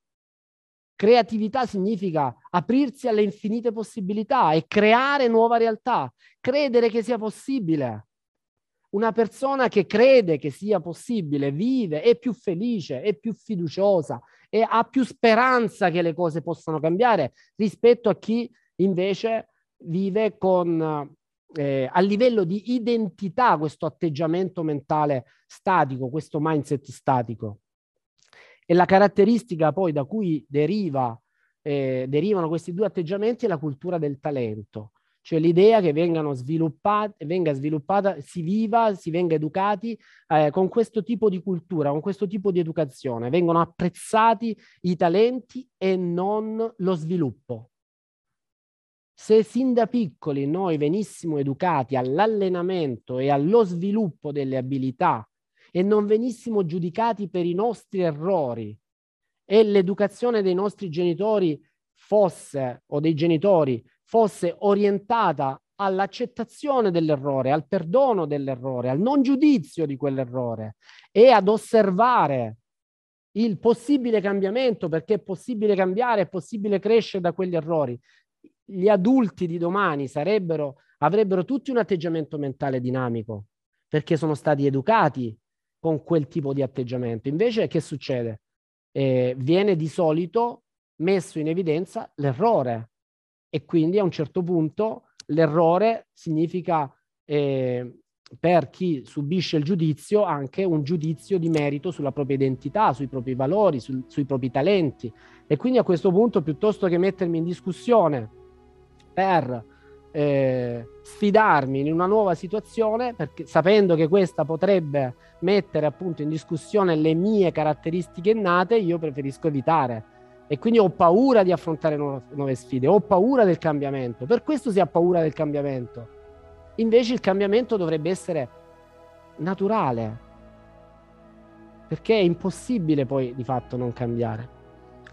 Creatività significa aprirsi alle infinite possibilità e creare nuova realtà, credere che sia possibile una persona che crede che sia possibile, vive, è più felice, è più fiduciosa e ha più speranza che le cose possano cambiare rispetto a chi invece vive con eh, a livello di identità questo atteggiamento mentale statico, questo mindset statico. E la caratteristica poi da cui deriva, eh, derivano questi due atteggiamenti è la cultura del talento cioè l'idea che vengano sviluppate, venga sviluppata, si viva, si venga educati eh, con questo tipo di cultura, con questo tipo di educazione, vengono apprezzati i talenti e non lo sviluppo. Se sin da piccoli noi venissimo educati all'allenamento e allo sviluppo delle abilità e non venissimo giudicati per i nostri errori e l'educazione dei nostri genitori fosse o dei genitori fosse orientata all'accettazione dell'errore, al perdono dell'errore, al non giudizio di quell'errore e ad osservare il possibile cambiamento, perché è possibile cambiare, è possibile crescere da quegli errori. Gli adulti di domani sarebbero, avrebbero tutti un atteggiamento mentale dinamico, perché sono stati educati con quel tipo di atteggiamento. Invece che succede? eh, viene di solito messo in evidenza l'errore e quindi a un certo punto l'errore significa eh, per chi subisce il giudizio anche un giudizio di merito sulla propria identità, sui propri valori, sul, sui propri talenti e quindi a questo punto piuttosto che mettermi in discussione per eh, sfidarmi in una nuova situazione, perché, sapendo che questa potrebbe mettere appunto in discussione le mie caratteristiche innate, io preferisco evitare. E quindi ho paura di affrontare nuove, sfide, ho paura del cambiamento. Per questo si ha paura del cambiamento. Invece il cambiamento dovrebbe essere naturale, perché è impossibile poi di fatto non cambiare.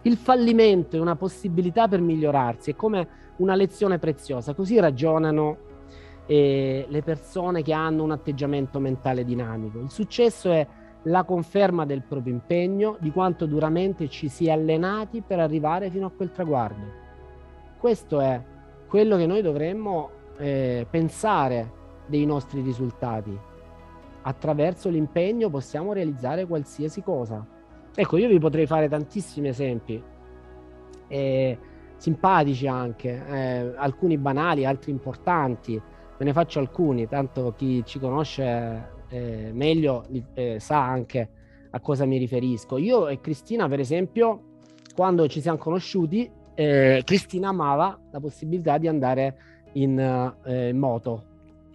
Il fallimento è una possibilità per migliorarsi, è come una lezione preziosa. Così ragionano eh, le persone che hanno un atteggiamento mentale dinamico. Il successo è la conferma del proprio impegno, di quanto duramente ci si è allenati per arrivare fino a quel traguardo. Questo è quello che noi dovremmo eh, pensare dei nostri risultati. Attraverso l'impegno possiamo realizzare qualsiasi cosa. Ecco, io vi potrei fare tantissimi esempi. Eh, simpatici anche, eh, alcuni banali, altri importanti. Ve ne faccio alcuni, tanto chi ci conosce eh, meglio eh, sa anche a cosa mi riferisco. Io e Cristina, per esempio, quando ci siamo conosciuti, eh, Cristina amava la possibilità di andare in, eh, moto.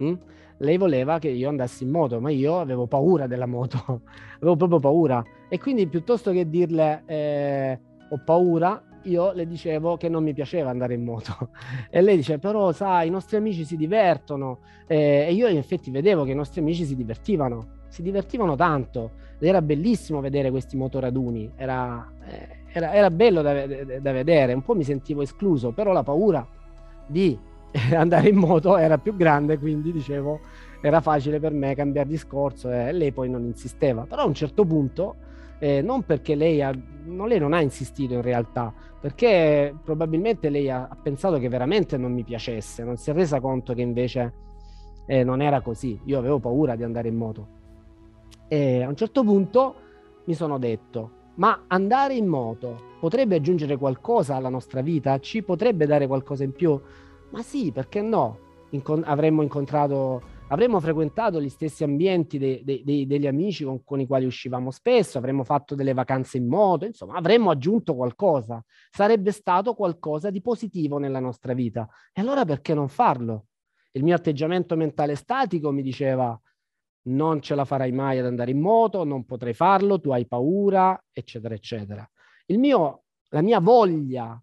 Mm? Lei voleva che io andassi in moto, ma io avevo paura della moto, avevo proprio paura. E quindi piuttosto che dirle eh, ho paura, io le dicevo che non mi piaceva andare in moto. E lei dice però sai i nostri amici si divertono. Eh, e io in effetti vedevo che i nostri amici si divertivano si divertivano tanto. Ed era bellissimo vedere questi motoraduni era, eh, era, era bello da, da, vedere. Un po' mi sentivo escluso però la paura di andare in moto era più grande quindi dicevo era facile per me cambiare discorso e lei poi non insisteva. Però a un certo punto eh, non perché lei, ha, non, lei non ha insistito in realtà, perché probabilmente lei ha, ha, pensato che veramente non mi piacesse, non si è resa conto che invece eh, non era così. Io avevo paura di andare in moto. E a un certo punto mi sono detto, ma andare in moto potrebbe aggiungere qualcosa alla nostra vita? Ci potrebbe dare qualcosa in più? Ma sì, perché no? Incon- avremmo incontrato avremmo frequentato gli stessi ambienti dei, dei, dei, degli amici con, con, i quali uscivamo spesso, avremmo fatto delle vacanze in moto, insomma, avremmo aggiunto qualcosa. Sarebbe stato qualcosa di positivo nella nostra vita. E allora perché non farlo? Il mio atteggiamento mentale statico mi diceva non ce la farai mai ad andare in moto, non potrai farlo, tu hai paura, eccetera, eccetera. Il mio, la mia voglia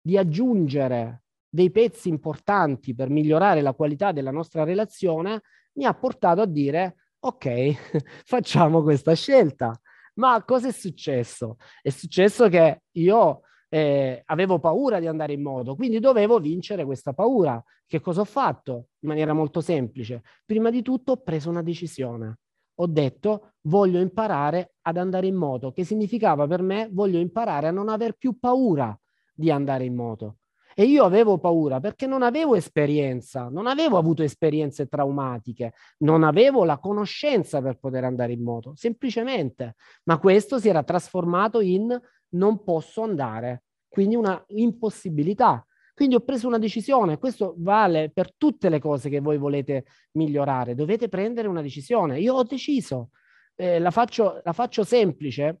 di aggiungere dei pezzi importanti per migliorare la qualità della nostra relazione, mi ha portato a dire ok, facciamo questa scelta. Ma cosa è successo? È successo che io eh, avevo paura di andare in moto, quindi dovevo vincere questa paura. Che cosa ho fatto? In maniera molto semplice. Prima di tutto ho preso una decisione. Ho detto voglio imparare ad andare in moto, che significava per me voglio imparare a non aver più paura di andare in moto. E io avevo paura perché non avevo esperienza, non avevo avuto esperienze traumatiche, non avevo la conoscenza per poter andare in moto, semplicemente. Ma questo si era trasformato in non posso andare, quindi una impossibilità. Quindi ho preso una decisione, questo vale per tutte le cose che voi volete migliorare, dovete prendere una decisione. Io ho deciso, eh, la, faccio, la faccio semplice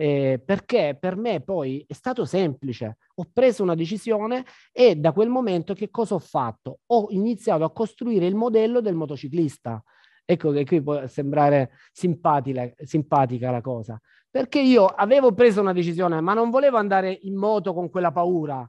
eh, perché per me poi è stato semplice. Ho preso una decisione e da quel momento che cosa ho fatto? Ho iniziato a costruire il modello del motociclista. Ecco che qui può sembrare simpatica, simpatica la cosa. Perché io avevo preso una decisione, ma non volevo andare in moto con quella paura.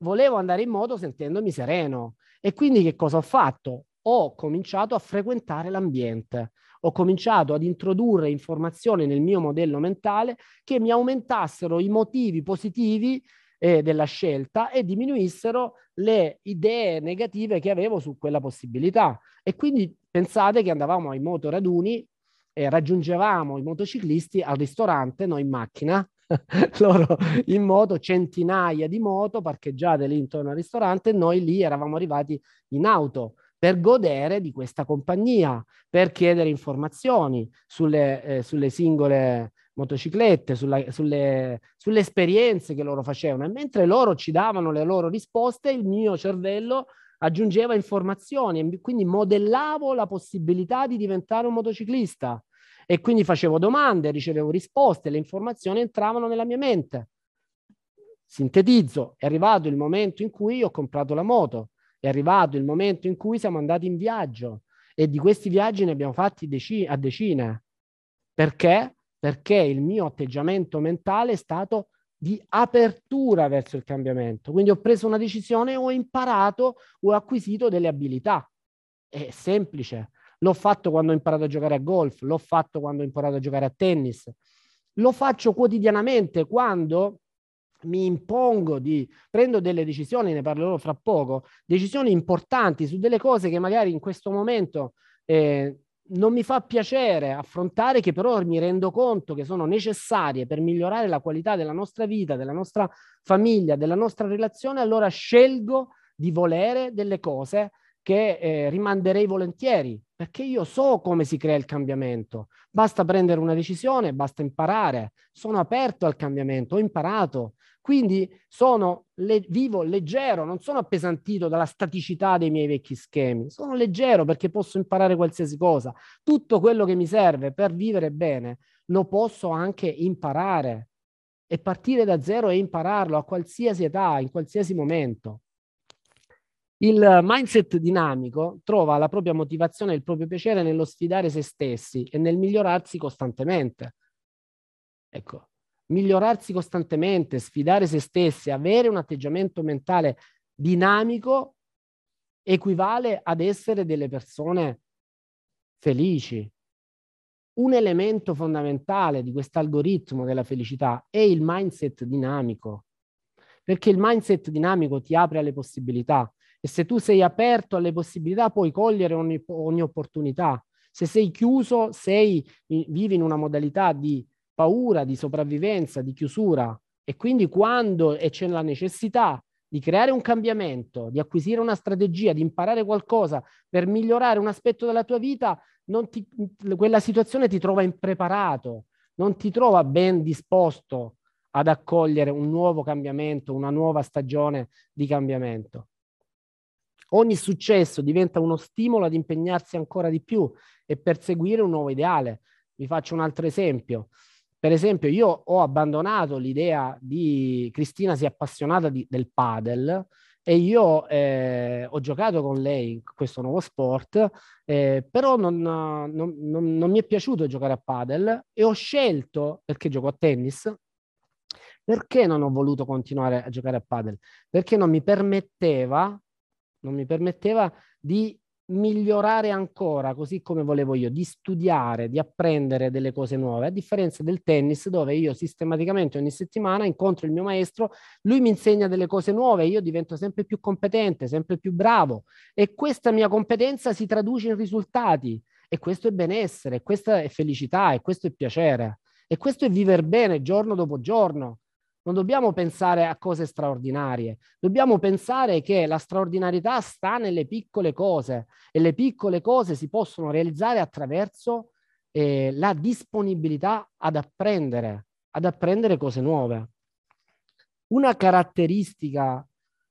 Volevo andare in moto sentendomi sereno. E quindi che cosa ho fatto? Ho cominciato a frequentare l'ambiente ho cominciato ad introdurre informazioni nel mio modello mentale che mi aumentassero i motivi positivi eh, della scelta e diminuissero le idee negative che avevo su quella possibilità. E quindi pensate che andavamo ai motoraduni e raggiungevamo i motociclisti al ristorante, noi in macchina, loro in moto, centinaia di moto parcheggiate lì intorno al ristorante, noi lì eravamo arrivati in auto per godere di questa compagnia, per chiedere informazioni sulle, eh, sulle singole motociclette, sulla, sulle, sulle esperienze che loro facevano. E mentre loro ci davano le loro risposte, il mio cervello aggiungeva informazioni e quindi modellavo la possibilità di diventare un motociclista. E quindi facevo domande, ricevevo risposte, le informazioni entravano nella mia mente. Sintetizzo, è arrivato il momento in cui ho comprato la moto, è arrivato il momento in cui siamo andati in viaggio e di questi viaggi ne abbiamo fatti dec- a decine. Perché? Perché il mio atteggiamento mentale è stato di apertura verso il cambiamento. Quindi ho preso una decisione, ho imparato, ho acquisito delle abilità. È semplice. L'ho fatto quando ho imparato a giocare a golf, l'ho fatto quando ho imparato a giocare a tennis. Lo faccio quotidianamente quando mi impongo di prendo delle decisioni, ne parlerò fra poco, decisioni importanti su delle cose che magari in questo momento eh, non mi fa piacere affrontare, che però mi rendo conto che sono necessarie per migliorare la qualità della nostra vita, della nostra famiglia, della nostra relazione, allora scelgo di volere delle cose che eh, rimanderei volentieri, perché io so come si crea il cambiamento. Basta prendere una decisione, basta imparare. Sono aperto al cambiamento, ho imparato. Quindi sono le, vivo leggero, non sono appesantito dalla staticità dei miei vecchi schemi, sono leggero perché posso imparare qualsiasi cosa. Tutto quello che mi serve per vivere bene lo posso anche imparare e partire da zero e impararlo a qualsiasi età, in qualsiasi momento. Il mindset dinamico trova la propria motivazione e il proprio piacere nello sfidare se stessi e nel migliorarsi costantemente. Ecco, migliorarsi costantemente, sfidare se stessi, avere un atteggiamento mentale dinamico equivale ad essere delle persone felici. Un elemento fondamentale di questo algoritmo della felicità è il mindset dinamico, perché il mindset dinamico ti apre alle possibilità e se tu sei aperto alle possibilità puoi cogliere ogni, ogni opportunità. Se sei chiuso, sei, vivi in una modalità di paura di sopravvivenza, di chiusura e quindi quando c'è la necessità di creare un cambiamento, di acquisire una strategia, di imparare qualcosa per migliorare un aspetto della tua vita, ti, quella situazione ti trova impreparato, non ti trova ben disposto ad accogliere un nuovo cambiamento, una nuova stagione di cambiamento. Ogni successo diventa uno stimolo ad impegnarsi ancora di più e perseguire un nuovo ideale. Vi faccio un altro esempio. Per esempio, io ho abbandonato l'idea di Cristina si è appassionata di, del padel e io eh, ho giocato con lei questo nuovo sport, eh, però non, non, non, non, mi è piaciuto giocare a padel e ho scelto, perché gioco a tennis, perché non ho voluto continuare a giocare a padel? Perché non mi permetteva, non mi permetteva di migliorare ancora, così come volevo io, di studiare, di apprendere delle cose nuove, a differenza del tennis dove io sistematicamente ogni settimana incontro il mio maestro, lui mi insegna delle cose nuove, io divento sempre più competente, sempre più bravo. E questa mia competenza si traduce in risultati. E questo è benessere, questa è felicità e questo è piacere. E questo è vivere bene giorno dopo giorno non dobbiamo pensare a cose straordinarie, dobbiamo pensare che la straordinarietà sta nelle piccole cose e le piccole cose si possono realizzare attraverso eh, la disponibilità ad apprendere, ad apprendere cose nuove. Una caratteristica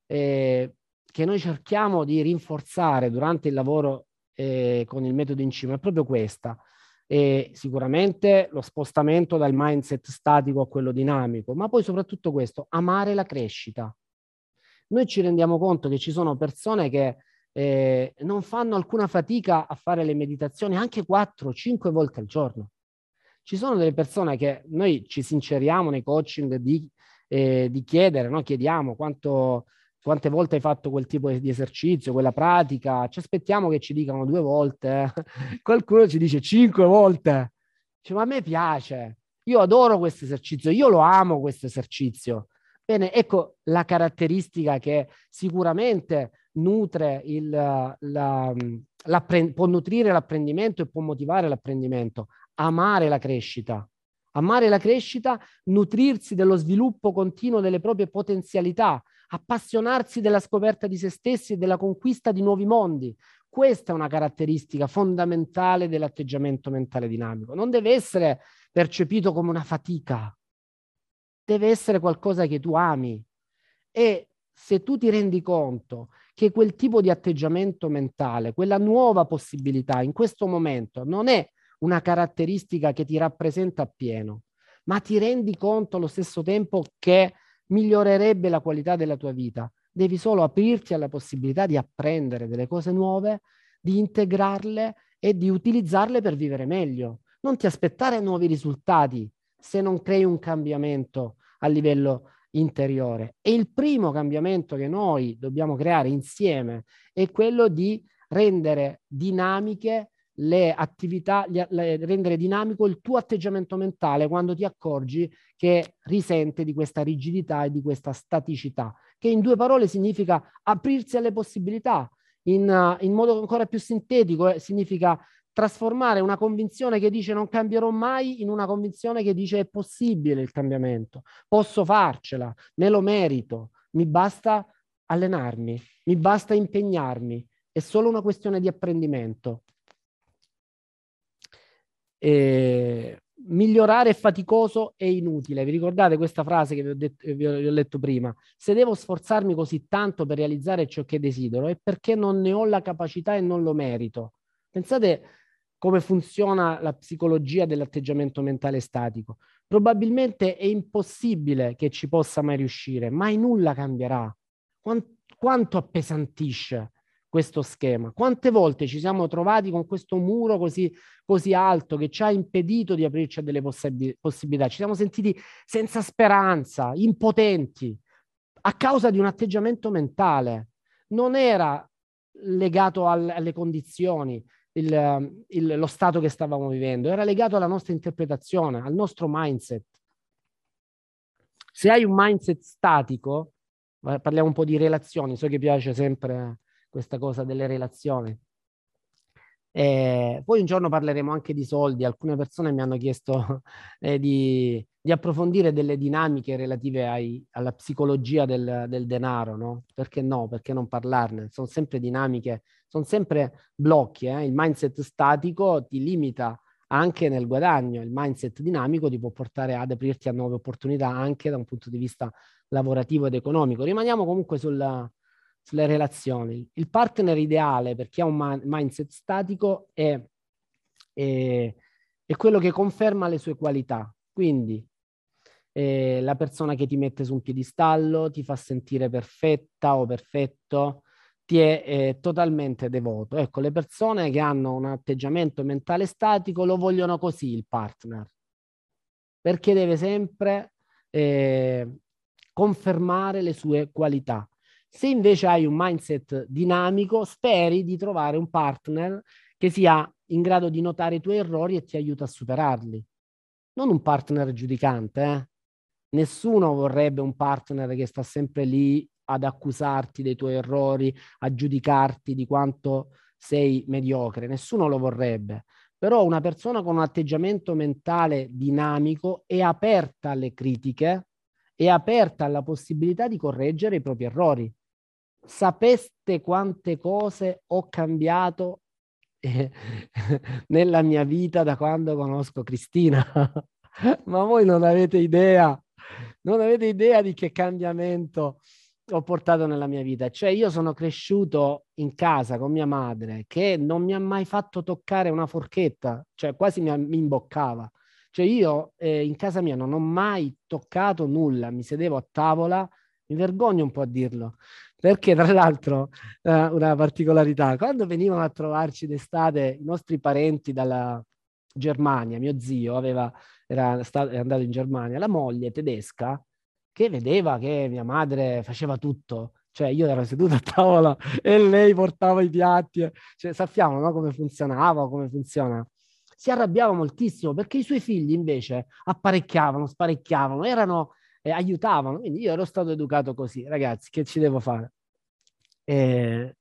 eh, che noi cerchiamo di rinforzare durante il lavoro eh, con il metodo in cima è proprio questa, e sicuramente lo spostamento dal mindset statico a quello dinamico, ma poi soprattutto questo, amare la crescita. Noi ci rendiamo conto che ci sono persone che eh, non fanno alcuna fatica a fare le meditazioni anche 4-5 volte al giorno. Ci sono delle persone che noi ci sinceriamo nei coaching di, eh, di chiedere, no? chiediamo quanto, quante volte hai fatto quel tipo di esercizio, quella pratica, ci aspettiamo che ci dicano due volte, qualcuno ci dice cinque volte, dice, ma a me piace, io adoro questo esercizio, io lo amo questo esercizio. Bene, ecco la caratteristica che sicuramente nutre il, la, può nutrire l'apprendimento e può motivare l'apprendimento, amare la crescita. Amare la crescita, nutrirsi dello sviluppo continuo delle proprie potenzialità, appassionarsi della scoperta di se stessi e della conquista di nuovi mondi. Questa è una caratteristica fondamentale dell'atteggiamento mentale dinamico. Non deve essere percepito come una fatica. Deve essere qualcosa che tu ami. E se tu ti rendi conto che quel tipo di atteggiamento mentale, quella nuova possibilità in questo momento non è una caratteristica che ti rappresenta appieno, ma ti rendi conto allo stesso tempo che migliorerebbe la qualità della tua vita. Devi solo aprirti alla possibilità di apprendere delle cose nuove, di integrarle e di utilizzarle per vivere meglio. Non ti aspettare nuovi risultati se non crei un cambiamento a livello interiore. E il primo cambiamento che noi dobbiamo creare insieme è quello di rendere dinamiche le attività, le, rendere dinamico il tuo atteggiamento mentale quando ti accorgi che risente di questa rigidità e di questa staticità, che in due parole significa aprirsi alle possibilità, in, in modo ancora più sintetico eh, significa trasformare una convinzione che dice non cambierò mai in una convinzione che dice è possibile il cambiamento, posso farcela, me lo merito, mi basta allenarmi, mi basta impegnarmi, è solo una questione di apprendimento. E migliorare è faticoso e inutile. Vi ricordate questa frase che vi ho, detto, vi ho, vi ho letto prima? Se devo sforzarmi così tanto per realizzare ciò che desidero è perché non ne ho la capacità e non lo merito. Pensate come funziona la psicologia dell'atteggiamento mentale statico. Probabilmente è impossibile che ci possa mai riuscire, mai nulla cambierà. Quanto appesantisce questo schema. Quante volte ci siamo trovati con questo muro così, così alto che ci ha impedito di aprirci a delle possib- possibilità? Ci siamo sentiti senza speranza, impotenti, a causa di un atteggiamento mentale. Non era legato al, alle condizioni, il, il, lo stato che stavamo vivendo, era legato alla nostra interpretazione, al nostro mindset. Se hai un mindset statico, parliamo un po' di relazioni, so che piace sempre questa cosa delle relazioni. E poi un giorno parleremo anche di soldi. Alcune persone mi hanno chiesto eh, di, di, approfondire delle dinamiche relative ai, alla psicologia del, del, denaro, no? Perché no? Perché non parlarne? Sono sempre dinamiche, sono sempre blocchi. Eh? Il mindset statico ti limita anche nel guadagno, il mindset dinamico ti può portare ad aprirti a nuove opportunità anche da un punto di vista lavorativo ed economico. Rimaniamo comunque sul, sulle relazioni. Il partner ideale per chi ha un mindset statico è, è, è, quello che conferma le sue qualità. Quindi eh, la persona che ti mette su un piedistallo, ti fa sentire perfetta o perfetto, ti è, è totalmente devoto. Ecco, le persone che hanno un atteggiamento mentale statico lo vogliono così il partner, perché deve sempre eh, confermare le sue qualità. Se invece hai un mindset dinamico, speri di trovare un partner che sia in grado di notare i tuoi errori e ti aiuta a superarli. Non un partner giudicante, eh? Nessuno vorrebbe un partner che sta sempre lì ad accusarti dei tuoi errori, a giudicarti di quanto sei mediocre. Nessuno lo vorrebbe. Però una persona con un atteggiamento mentale dinamico è aperta alle critiche, è aperta alla possibilità di correggere i propri errori sapeste quante cose ho cambiato eh, nella mia vita da quando conosco Cristina. Ma voi non avete idea, non avete idea di che cambiamento ho portato nella mia vita. Cioè io sono cresciuto in casa con mia madre che non mi ha mai fatto toccare una forchetta, cioè quasi mi, mi imboccava. Cioè io eh, in casa mia non ho mai toccato nulla, mi sedevo a tavola, mi vergogno un po' a dirlo, perché tra l'altro eh, una particolarità, quando venivano a trovarci d'estate i nostri parenti dalla Germania, mio zio aveva, era stato, andato in Germania, la moglie tedesca che vedeva che mia madre faceva tutto, cioè io ero seduto a tavola e lei portava i piatti, cioè, sappiamo no, come funzionava, come funziona. Si arrabbiava moltissimo perché i suoi figli invece apparecchiavano, sparecchiavano, erano e aiutavano. Quindi io ero stato educato così, ragazzi, che ci devo fare? E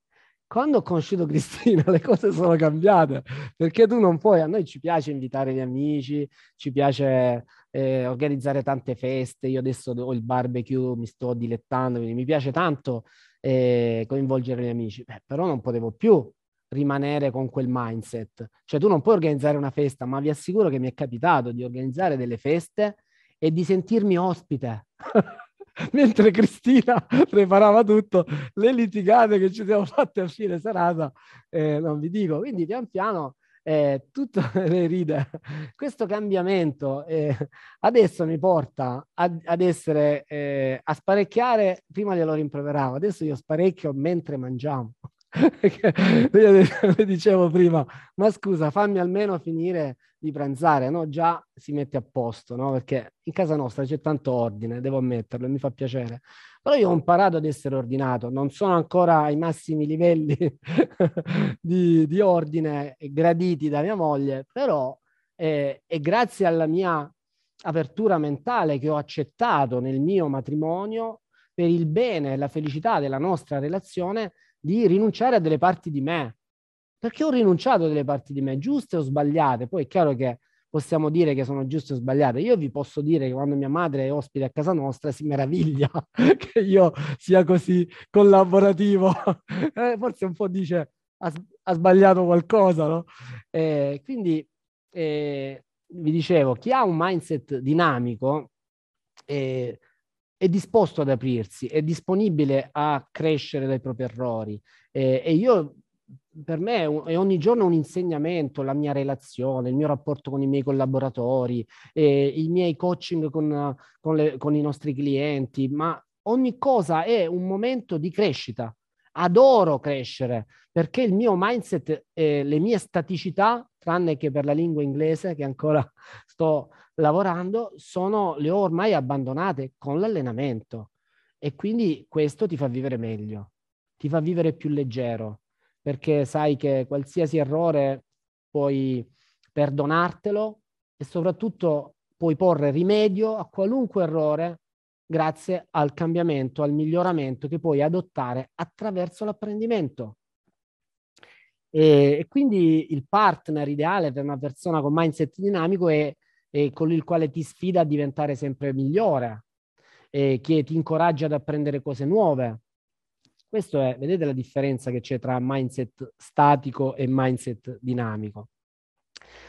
quando ho conosciuto Cristina le cose sono cambiate perché tu non puoi, a noi ci piace invitare gli amici, ci piace eh, organizzare tante feste, io adesso ho il barbecue, mi sto dilettando, quindi mi piace tanto eh, coinvolgere gli amici, Beh, però non potevo più rimanere con quel mindset. Cioè tu non puoi organizzare una festa, ma vi assicuro che mi è capitato di organizzare delle feste e di sentirmi ospite. Mentre Cristina preparava tutto, le litigate che ci siamo fatte a fine serata, eh, non vi dico. Quindi pian piano eh, tutto le ride. Questo cambiamento eh, adesso mi porta a, ad essere eh, a sparecchiare. Prima glielo rimproveravo, adesso io sparecchio mentre mangiamo. Le dicevo prima, ma scusa, fammi almeno finire di pranzare, no? Già si mette a posto, no? Perché in casa nostra c'è tanto ordine, devo ammetterlo, mi fa piacere. Però io ho imparato ad essere ordinato, non sono ancora ai massimi livelli di, di, ordine graditi da mia moglie, però eh, è grazie alla mia apertura mentale che ho accettato nel mio matrimonio per il bene e la felicità della nostra relazione di rinunciare a delle parti di me. Perché ho rinunciato a delle parti di me, giuste o sbagliate. Poi è chiaro che possiamo dire che sono giuste o sbagliate. Io vi posso dire che quando mia madre è ospite a casa nostra si meraviglia che io sia così collaborativo. Eh, forse un po' dice ha, ha sbagliato qualcosa, no? Eh, quindi eh, vi dicevo, chi ha un mindset dinamico eh, è disposto ad aprirsi, è disponibile a crescere dai propri errori. Eh, e io, per me, è ogni giorno un insegnamento, la mia relazione, il mio rapporto con i miei collaboratori, eh, i miei coaching con, con, le, con i nostri clienti, ma ogni cosa è un momento di crescita. Adoro crescere perché il mio mindset, e le mie staticità, tranne che per la lingua inglese che ancora sto lavorando, sono, le ho ormai abbandonate con l'allenamento e quindi questo ti fa vivere meglio, ti fa vivere più leggero, perché sai che qualsiasi errore puoi perdonartelo e soprattutto puoi porre rimedio a qualunque errore grazie al cambiamento, al miglioramento che puoi adottare attraverso l'apprendimento. E, e, quindi il partner ideale per una persona con mindset dinamico è, è con il quale ti sfida a diventare sempre migliore, e che ti incoraggia ad apprendere cose nuove. Questo è, vedete la differenza che c'è tra mindset statico e mindset dinamico.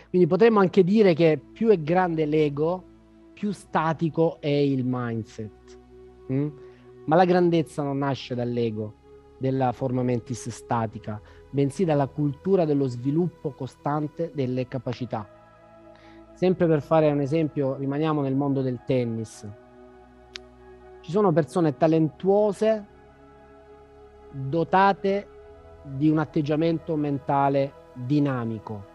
Quindi potremmo anche dire che più è grande l'ego, più statico è il mindset. Mm? Ma la grandezza non nasce dall'ego, della forma mentis statica, bensì dalla cultura dello sviluppo costante delle capacità. Sempre per fare un esempio, rimaniamo nel mondo del tennis. Ci sono persone talentuose, dotate di un atteggiamento mentale dinamico.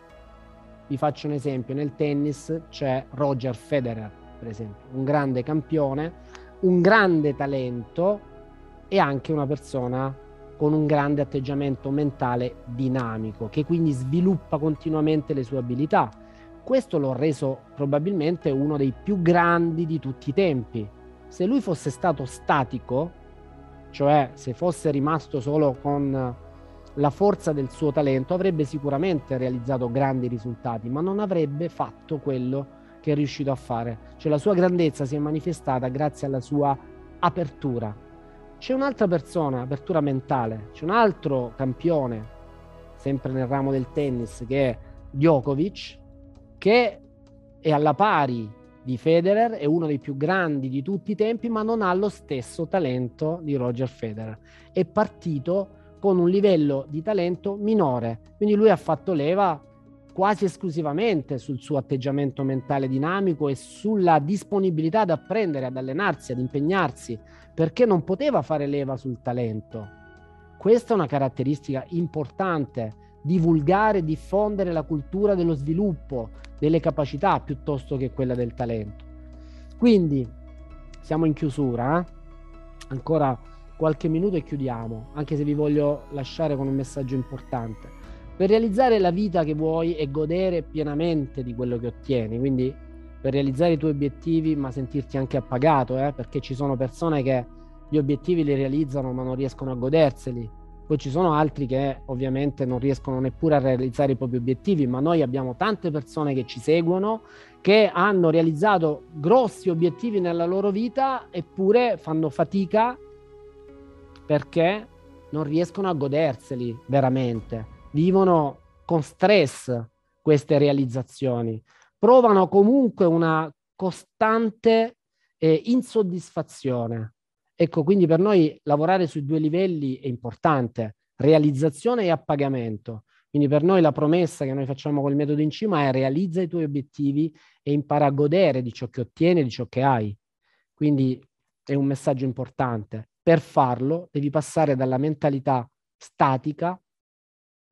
Vi faccio un esempio, nel tennis c'è Roger Federer, per esempio, un grande campione, un grande talento e anche una persona con un grande atteggiamento mentale dinamico, che quindi sviluppa continuamente le sue abilità. Questo l'ho reso probabilmente uno dei più grandi di tutti i tempi. Se lui fosse stato statico, cioè se fosse rimasto solo con la forza del suo talento, avrebbe sicuramente realizzato grandi risultati, ma non avrebbe fatto quello che è riuscito a fare. Cioè la sua grandezza si è manifestata grazie alla sua apertura, c'è un'altra persona, apertura mentale, c'è un altro campione, sempre nel ramo del tennis, che è Djokovic, che è alla pari di Federer, è uno dei più grandi di tutti i tempi, ma non ha lo stesso talento di Roger Federer. È partito con un livello di talento minore, quindi lui ha fatto leva quasi esclusivamente sul suo atteggiamento mentale dinamico e sulla disponibilità ad apprendere, ad allenarsi, ad impegnarsi, perché non poteva fare leva sul talento. Questa è una caratteristica importante, divulgare, diffondere la cultura dello sviluppo, delle capacità piuttosto che quella del talento. Quindi siamo in chiusura, eh? ancora qualche minuto e chiudiamo, anche se vi voglio lasciare con un messaggio importante per realizzare la vita che vuoi e godere pienamente di quello che ottieni. Quindi per realizzare i tuoi obiettivi, ma sentirti anche appagato, eh? perché ci sono persone che gli obiettivi li realizzano ma non riescono a goderseli. Poi ci sono altri che ovviamente non riescono neppure a realizzare i propri obiettivi, ma noi abbiamo tante persone che ci seguono, che hanno realizzato grossi obiettivi nella loro vita, eppure fanno fatica perché non riescono a goderseli veramente vivono con stress queste realizzazioni, provano comunque una costante eh, insoddisfazione. Ecco, quindi per noi lavorare sui due livelli è importante, realizzazione e appagamento. Quindi per noi la promessa che noi facciamo col metodo in cima è realizza i tuoi obiettivi e impara a godere di ciò che ottieni e di ciò che hai. Quindi è un messaggio importante. Per farlo devi passare dalla mentalità statica,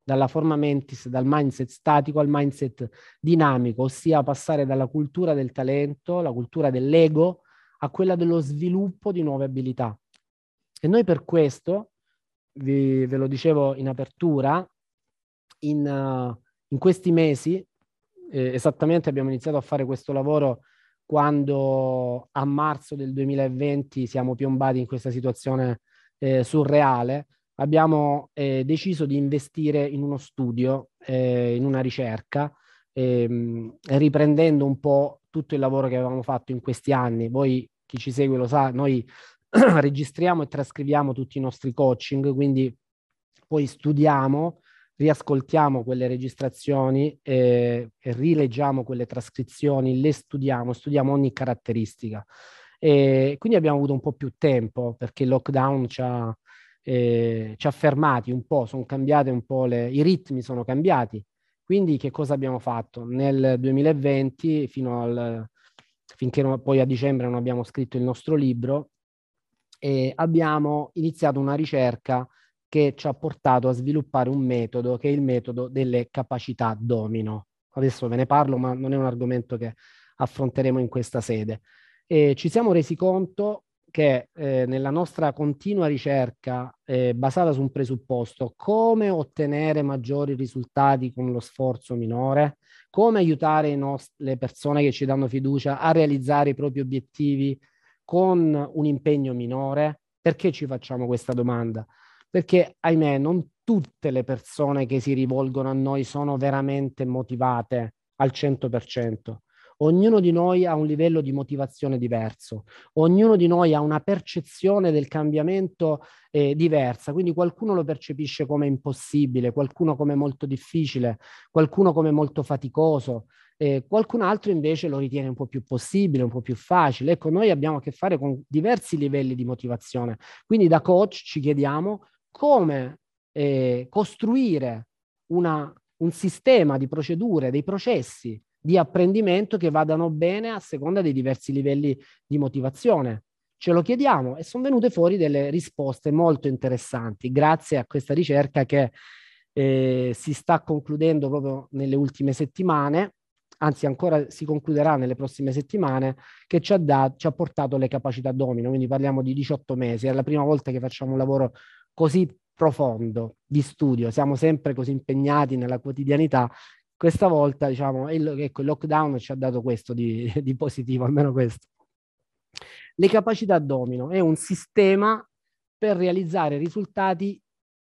dalla forma mentis, dal mindset statico al mindset dinamico, ossia passare dalla cultura del talento, la cultura dell'ego, a quella dello sviluppo di nuove abilità. E noi per questo, vi, ve lo dicevo in apertura, in, uh, in questi mesi, eh, esattamente abbiamo iniziato a fare questo lavoro quando a marzo del 2020 siamo piombati in questa situazione eh, surreale, abbiamo eh, deciso di investire in uno studio, eh, in una ricerca, ehm, riprendendo un po' tutto il lavoro che avevamo fatto in questi anni. Voi chi ci segue lo sa, noi registriamo e trascriviamo tutti i nostri coaching, quindi poi studiamo riascoltiamo quelle registrazioni e, e rileggiamo quelle trascrizioni, le studiamo, studiamo ogni caratteristica. E quindi abbiamo avuto un po' più tempo perché il lockdown ci ha, eh, ci ha fermati un po', sono cambiate un po' le, i ritmi sono cambiati. Quindi che cosa abbiamo fatto? Nel 2020, fino al, finché non, poi a dicembre non abbiamo scritto il nostro libro, eh, abbiamo iniziato una ricerca che ci ha portato a sviluppare un metodo che è il metodo delle capacità domino. Adesso ve ne parlo, ma non è un argomento che affronteremo in questa sede. E ci siamo resi conto che eh, nella nostra continua ricerca eh, basata su un presupposto, come ottenere maggiori risultati con lo sforzo minore, come aiutare nost- le persone che ci danno fiducia a realizzare i propri obiettivi con un impegno minore, perché ci facciamo questa domanda? perché ahimè non tutte le persone che si rivolgono a noi sono veramente motivate al 100%. Ognuno di noi ha un livello di motivazione diverso, ognuno di noi ha una percezione del cambiamento eh, diversa, quindi qualcuno lo percepisce come impossibile, qualcuno come molto difficile, qualcuno come molto faticoso, eh, qualcun altro invece lo ritiene un po' più possibile, un po' più facile. Ecco, noi abbiamo a che fare con diversi livelli di motivazione, quindi da coach ci chiediamo come eh, costruire una, un sistema di procedure, dei processi di apprendimento che vadano bene a seconda dei diversi livelli di motivazione. Ce lo chiediamo e sono venute fuori delle risposte molto interessanti grazie a questa ricerca che eh, si sta concludendo proprio nelle ultime settimane, anzi ancora si concluderà nelle prossime settimane, che ci ha, dato, ci ha portato le capacità domino, quindi parliamo di 18 mesi, è la prima volta che facciamo un lavoro così profondo di studio, siamo sempre così impegnati nella quotidianità. Questa volta, diciamo, il, ecco, il lockdown ci ha dato questo di, di positivo, almeno questo. Le capacità domino è un sistema per realizzare risultati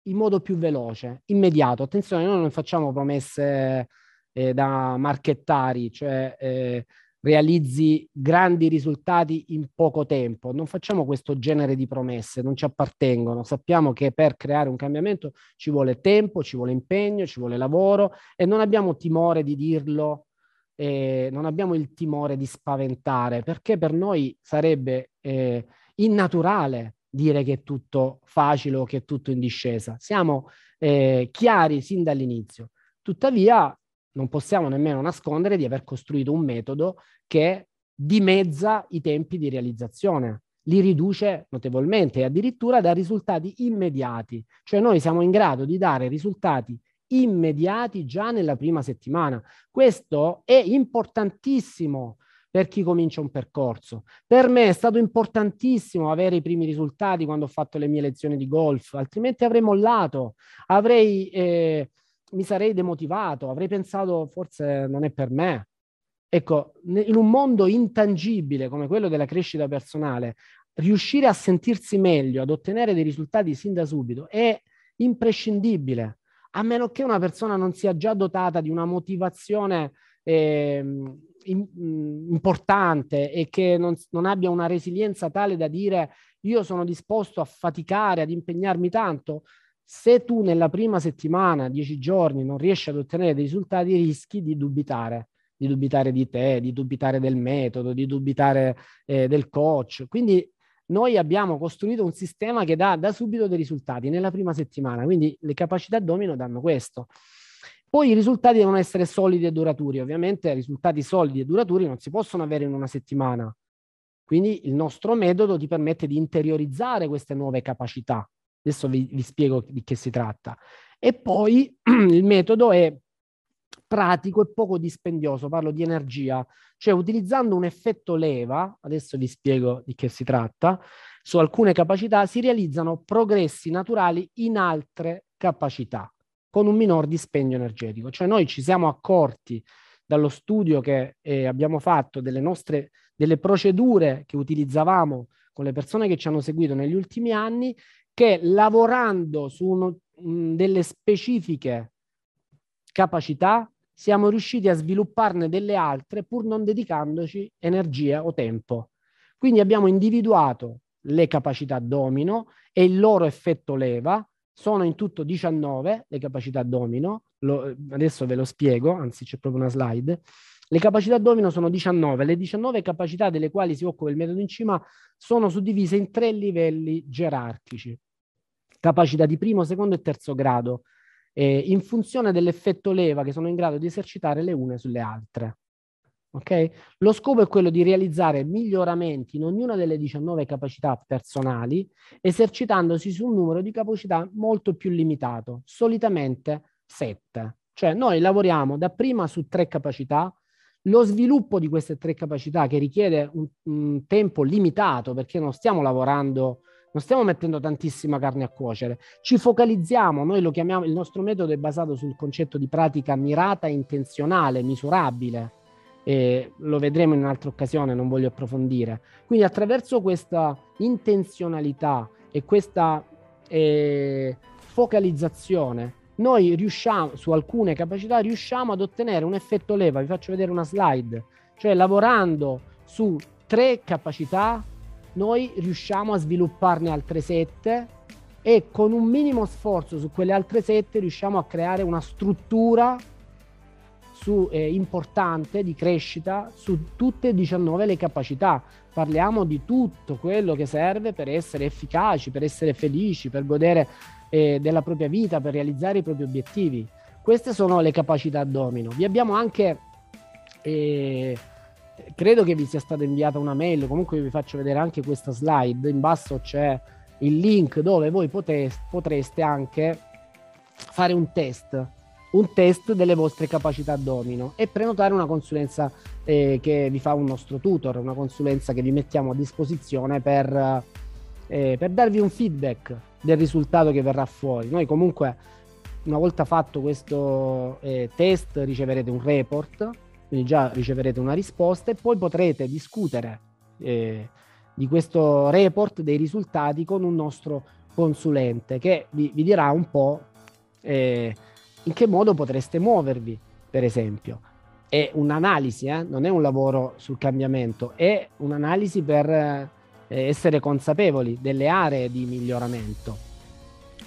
in modo più veloce, immediato. Attenzione, noi non facciamo promesse eh, da marchettari, cioè eh, realizzi grandi risultati in poco tempo. Non facciamo questo genere di promesse, non ci appartengono. Sappiamo che per creare un cambiamento ci vuole tempo, ci vuole impegno, ci vuole lavoro e non abbiamo timore di dirlo, eh, non abbiamo il timore di spaventare, perché per noi sarebbe eh, innaturale dire che è tutto facile o che è tutto in discesa. Siamo eh, chiari sin dall'inizio. Tuttavia, non possiamo nemmeno nascondere di aver costruito un metodo che dimezza i tempi di realizzazione, li riduce notevolmente e addirittura dà risultati immediati. Cioè noi siamo in grado di dare risultati immediati già nella prima settimana. Questo è importantissimo per chi comincia un percorso. Per me è stato importantissimo avere i primi risultati quando ho fatto le mie lezioni di golf, altrimenti avrei mollato, avrei, eh, mi sarei demotivato, avrei pensato forse non è per me. Ecco, in un mondo intangibile come quello della crescita personale, riuscire a sentirsi meglio, ad ottenere dei risultati sin da subito è imprescindibile, a meno che una persona non sia già dotata di una motivazione eh, in, mm, importante e che non, non abbia una resilienza tale da dire io sono disposto a faticare, ad impegnarmi tanto, Se tu nella prima settimana, dieci giorni, non riesci ad ottenere dei risultati, rischi di dubitare, di dubitare di te, di dubitare del metodo, di dubitare eh, del coach. Quindi noi abbiamo costruito un sistema che dà da subito dei risultati nella prima settimana, quindi le capacità domino danno questo. Poi i risultati devono essere solidi e duraturi. Ovviamente risultati solidi e duraturi non si possono avere in una settimana. Quindi il nostro metodo ti permette di interiorizzare queste nuove capacità. Adesso vi, vi spiego di che si tratta. E poi il metodo è pratico e poco dispendioso, parlo di energia, cioè utilizzando un effetto leva, adesso vi spiego di che si tratta, su alcune capacità si realizzano progressi naturali in altre capacità con un minor dispendio energetico. Cioè noi ci siamo accorti dallo studio che eh, abbiamo fatto delle nostre delle procedure che utilizzavamo con le persone che ci hanno seguito negli ultimi anni che lavorando su uno, mh, delle specifiche capacità siamo riusciti a svilupparne delle altre pur non dedicandoci energia o tempo. Quindi abbiamo individuato le capacità domino e il loro effetto leva. Sono in tutto 19 le capacità domino, lo, adesso ve lo spiego, anzi c'è proprio una slide. Le capacità domino sono 19, le 19 capacità delle quali si occupa il metodo in cima sono suddivise in tre livelli gerarchici. Capacità di primo, secondo e terzo grado eh, in funzione dell'effetto leva che sono in grado di esercitare le une sulle altre. Okay? Lo scopo è quello di realizzare miglioramenti in ognuna delle 19 capacità personali, esercitandosi su un numero di capacità molto più limitato, solitamente 7. Cioè noi lavoriamo dapprima su tre capacità, lo sviluppo di queste tre capacità che richiede un, un tempo limitato perché non stiamo lavorando non stiamo mettendo tantissima carne a cuocere, ci focalizziamo, noi lo chiamiamo, il nostro metodo è basato sul concetto di pratica mirata, intenzionale, misurabile, e lo vedremo in un'altra occasione, non voglio approfondire. Quindi attraverso questa intenzionalità e questa eh, focalizzazione, noi riusciamo, su alcune capacità, riusciamo ad ottenere un effetto leva. Vi faccio vedere una slide, cioè lavorando su tre capacità noi riusciamo a svilupparne altre sette e con un minimo sforzo su quelle altre sette riusciamo a creare una struttura su, eh, importante di crescita su tutte e 19 le capacità. Parliamo di tutto quello che serve per essere efficaci, per essere felici, per godere eh, della propria vita, per realizzare i propri obiettivi. Queste sono le capacità domino. Vi abbiamo anche eh, credo che vi sia stata inviata una mail, comunque vi faccio vedere anche questa slide, in basso c'è il link dove voi poteste, potreste anche fare un test, un test delle vostre capacità domino e prenotare una consulenza eh, che vi fa un nostro tutor, una consulenza che vi mettiamo a disposizione per, eh, per darvi un feedback del risultato che verrà fuori. Noi comunque una volta fatto questo eh, test riceverete un report quindi già riceverete una risposta e poi potrete discutere eh, di questo report, dei risultati con un nostro consulente che vi, vi dirà un po' eh, in che modo potreste muovervi, per esempio. È un'analisi, eh? non è un lavoro sul cambiamento, è un'analisi per eh, essere consapevoli delle aree di miglioramento.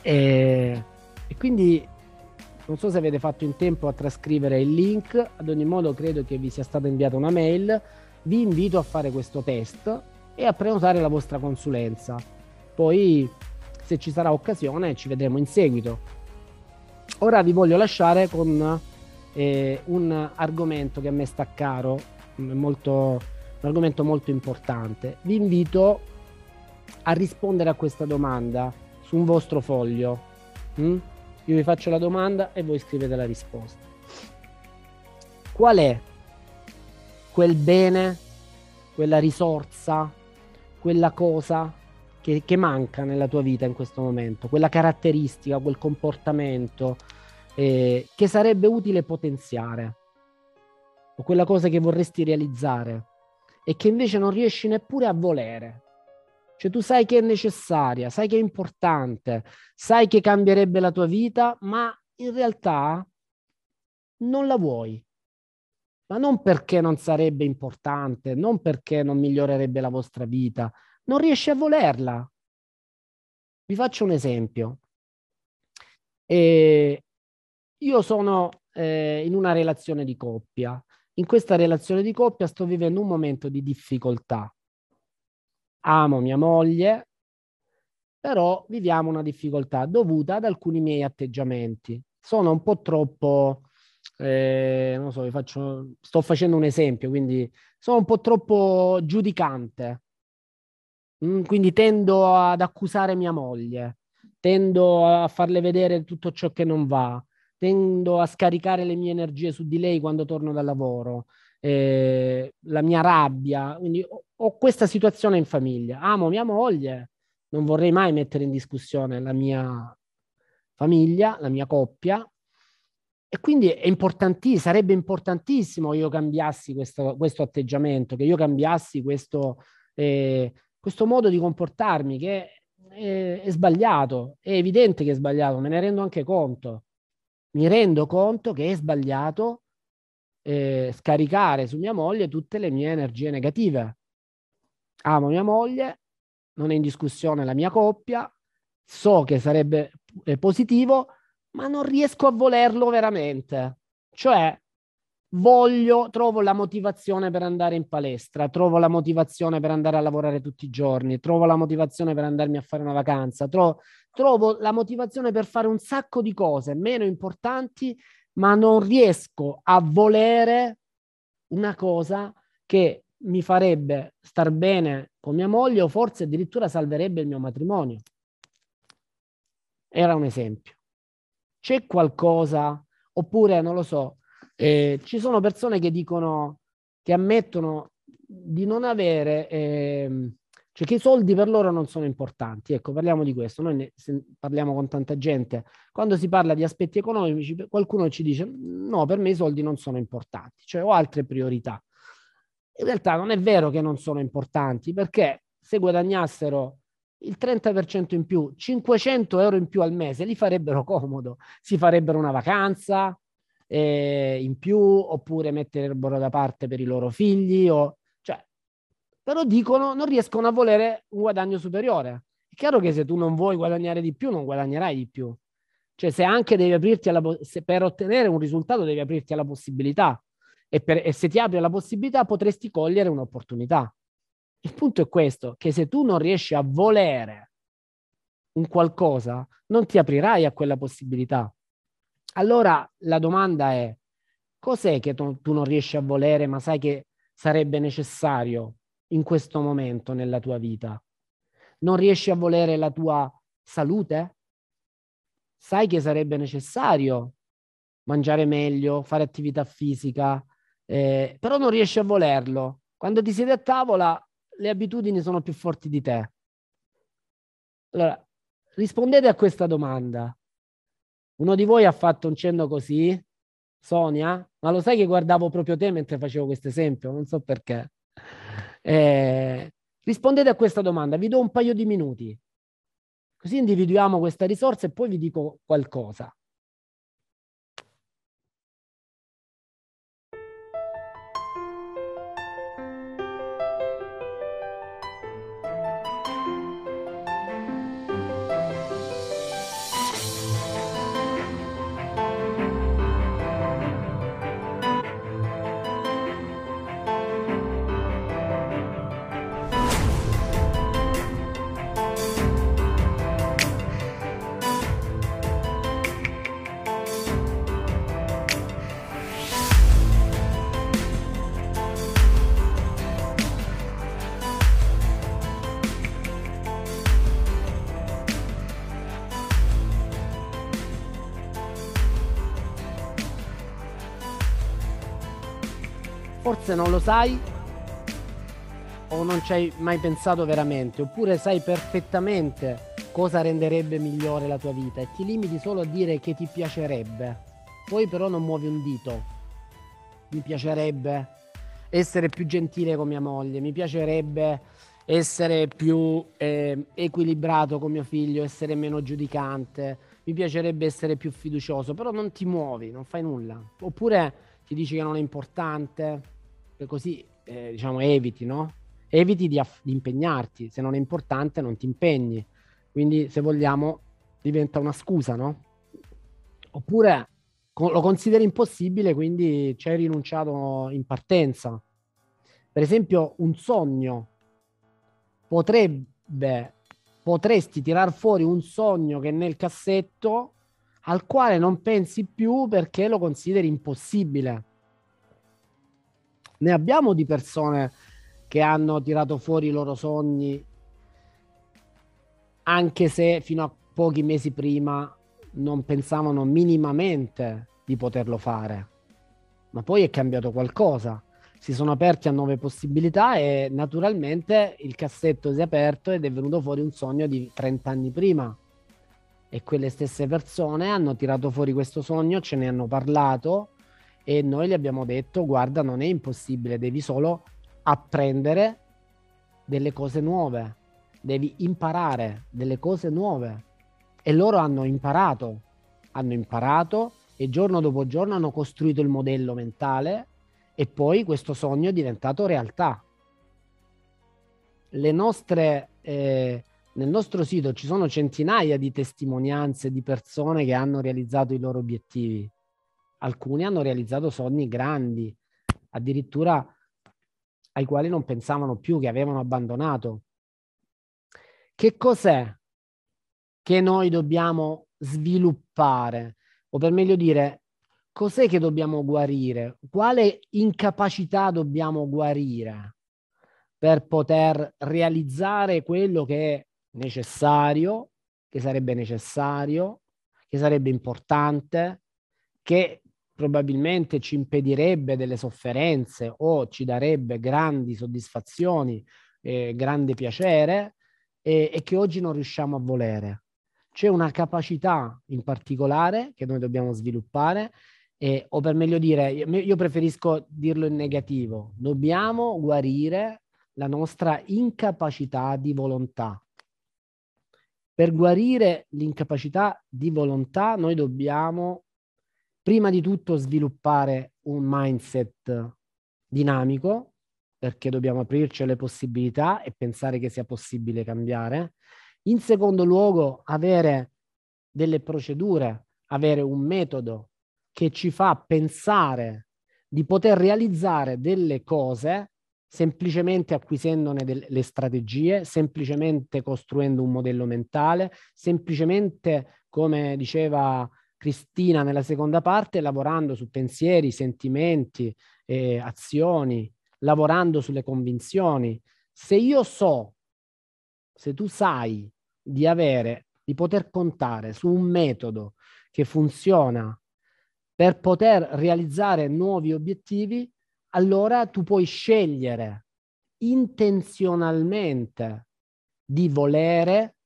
E, e quindi non so se avete fatto in tempo a trascrivere il link, ad ogni modo credo che vi sia stata inviata una mail. Vi invito a fare questo test e a prenotare la vostra consulenza. Poi, se ci sarà occasione, ci vedremo in seguito. Ora vi voglio lasciare con eh, un argomento che a me sta caro, molto, un argomento molto importante. Vi invito a rispondere a questa domanda su un vostro foglio. Mm? Io vi faccio la domanda e voi scrivete la risposta. Qual è quel bene, quella risorsa, quella cosa che, che manca nella tua vita in questo momento, quella caratteristica, quel comportamento eh, che sarebbe utile potenziare, o quella cosa che vorresti realizzare e che invece non riesci neppure a volere. Cioè tu sai che è necessaria, sai che è importante, sai che cambierebbe la tua vita, ma in realtà non la vuoi. Ma non perché non sarebbe importante, non perché non migliorerebbe la vostra vita, non riesci a volerla. Vi faccio un esempio. E io sono eh, in una relazione di coppia. In questa relazione di coppia sto vivendo un momento di difficoltà. Amo mia moglie, però viviamo una difficoltà dovuta ad alcuni miei atteggiamenti. Sono un po' troppo, eh, non so, faccio, sto facendo un esempio, quindi sono un po' troppo giudicante. Mm, quindi tendo ad accusare mia moglie, tendo a farle vedere tutto ciò che non va, tendo a scaricare le mie energie su di lei quando torno dal lavoro, eh, la mia rabbia. Quindi ho, ho questa situazione in famiglia. Amo mia moglie, non vorrei mai mettere in discussione la mia famiglia, la mia coppia. E quindi è importantissimo, sarebbe importantissimo io cambiassi questo, questo atteggiamento, che io cambiassi questo, eh, questo modo di comportarmi che è, è sbagliato, è evidente che è sbagliato, me ne rendo anche conto. Mi rendo conto che è sbagliato eh, scaricare su mia moglie tutte le mie energie negative. Amo mia moglie, non è in discussione la mia coppia, so che sarebbe eh, positivo, ma non riesco a volerlo veramente. Cioè, voglio, trovo la motivazione per andare in palestra, trovo la motivazione per andare a lavorare tutti i giorni, trovo la motivazione per andarmi a fare una vacanza, trovo, trovo la motivazione per fare un sacco di cose meno importanti, ma non riesco a volere una cosa che mi farebbe star bene con mia moglie o forse addirittura salverebbe il mio matrimonio. Era un esempio. C'è qualcosa, oppure non lo so, eh, ci sono persone che dicono, che ammettono di non avere, eh, cioè che i soldi per loro non sono importanti. Ecco, parliamo di questo. Noi ne, parliamo con tanta gente. Quando si parla di aspetti economici, qualcuno ci dice no, per me i soldi non sono importanti, cioè ho altre priorità. In realtà non è vero che non sono importanti, perché se guadagnassero il 30% in più, 500 euro in più al mese, li farebbero comodo. Si farebbero una vacanza, eh, in più oppure metterebbero da parte per i loro figli o però dicono non riescono a volere un guadagno superiore. È chiaro che se tu non vuoi guadagnare di più non guadagnerai di più. Cioè se anche devi aprirti alla se per ottenere un risultato devi aprirti alla possibilità. E, per, e se ti apri alla possibilità potresti cogliere un'opportunità. Il punto è questo che se tu non riesci a volere un qualcosa non ti aprirai a quella possibilità. Allora la domanda è, cos'è che tu, tu non riesci a volere ma sai che sarebbe necessario in questo momento nella tua vita? Non riesci a volere la tua salute? Sai che sarebbe necessario mangiare meglio, fare attività fisica, eh, però non riesci a volerlo. Quando ti siedi a tavola, le abitudini sono più forti di te. Allora, rispondete a questa domanda. Uno di voi ha fatto un cenno così? Sonia? Ma lo sai che guardavo proprio te mentre facevo questo esempio? Non so perché. Eh, rispondete a questa domanda, vi do un paio di minuti. Così individuiamo questa risorsa e poi vi dico qualcosa. Forse non lo sai o non ci hai mai pensato veramente, oppure sai perfettamente cosa renderebbe migliore la tua vita e ti limiti solo a dire che ti piacerebbe. Poi però non muovi un dito. Mi piacerebbe essere più gentile con mia moglie, mi piacerebbe essere più eh, equilibrato con mio figlio, essere meno giudicante, mi piacerebbe essere più fiducioso, però non ti muovi, non fai nulla. Oppure ti dici che non è importante, così eh, diciamo eviti, no? Eviti di, aff- di impegnarti, se non è importante non ti impegni. Quindi se vogliamo diventa una scusa, no? Oppure lo consideri impossibile, quindi ci hai rinunciato in partenza. Per esempio, un sogno potrebbe, potresti tirar fuori un sogno che è nel cassetto al quale non pensi più perché lo consideri impossibile. Ne abbiamo di persone che hanno tirato fuori i loro sogni anche se fino a pochi mesi prima non pensavano minimamente di poterlo fare. Ma poi è cambiato qualcosa. Si sono aperti a nuove possibilità e naturalmente il cassetto si è aperto ed è venuto fuori un sogno di 30 anni prima. E quelle stesse persone hanno tirato fuori questo sogno, ce ne hanno parlato e noi gli abbiamo detto guarda non è impossibile, devi solo apprendere delle cose nuove, devi imparare delle cose nuove. E loro hanno imparato, hanno imparato e giorno dopo giorno hanno costruito il modello mentale e poi questo sogno è diventato realtà. Nostre, eh, nel nostro sito ci sono centinaia di testimonianze di persone che hanno realizzato i loro obiettivi. Alcuni hanno realizzato sogni grandi, addirittura ai quali non pensavano più, che avevano abbandonato. Che cos'è che noi dobbiamo sviluppare? O per meglio dire, cos'è che dobbiamo guarire? Quale incapacità dobbiamo guarire per poter realizzare quello che è necessario, che sarebbe necessario, che sarebbe importante, che probabilmente ci impedirebbe delle sofferenze o ci darebbe grandi soddisfazioni, eh, grande piacere e, e che oggi non riusciamo a volere. C'è una capacità in particolare che noi dobbiamo sviluppare eh, o per meglio dire, io preferisco dirlo in negativo, dobbiamo guarire la nostra incapacità di volontà. Per guarire l'incapacità di volontà noi dobbiamo prima di tutto sviluppare un mindset dinamico, perché dobbiamo aprirci alle possibilità e pensare che sia possibile cambiare. In secondo luogo, avere delle procedure, avere un metodo che ci fa pensare di poter realizzare delle cose semplicemente acquisendone delle strategie, semplicemente costruendo un modello mentale, semplicemente, come diceva Cristina nella seconda parte lavorando su pensieri, sentimenti, eh, azioni, lavorando sulle convinzioni. Se io so, se tu sai di avere, di poter contare su un metodo che funziona per poter realizzare nuovi obiettivi, allora tu puoi scegliere intenzionalmente di volere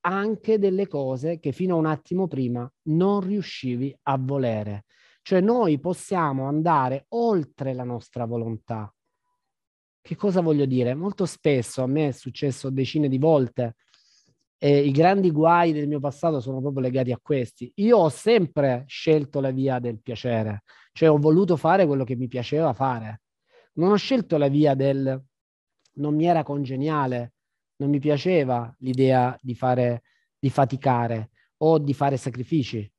anche delle cose che fino a un attimo prima non riuscivi a volere. Cioè noi possiamo andare oltre la nostra volontà. Che cosa voglio dire? Molto spesso a me è successo decine di volte e i grandi guai del mio passato sono proprio legati a questi. Io ho sempre scelto la via del piacere, cioè ho voluto fare quello che mi piaceva fare. Non ho scelto la via del non mi era congeniale, non mi piaceva l'idea di fare, di faticare o di fare sacrifici.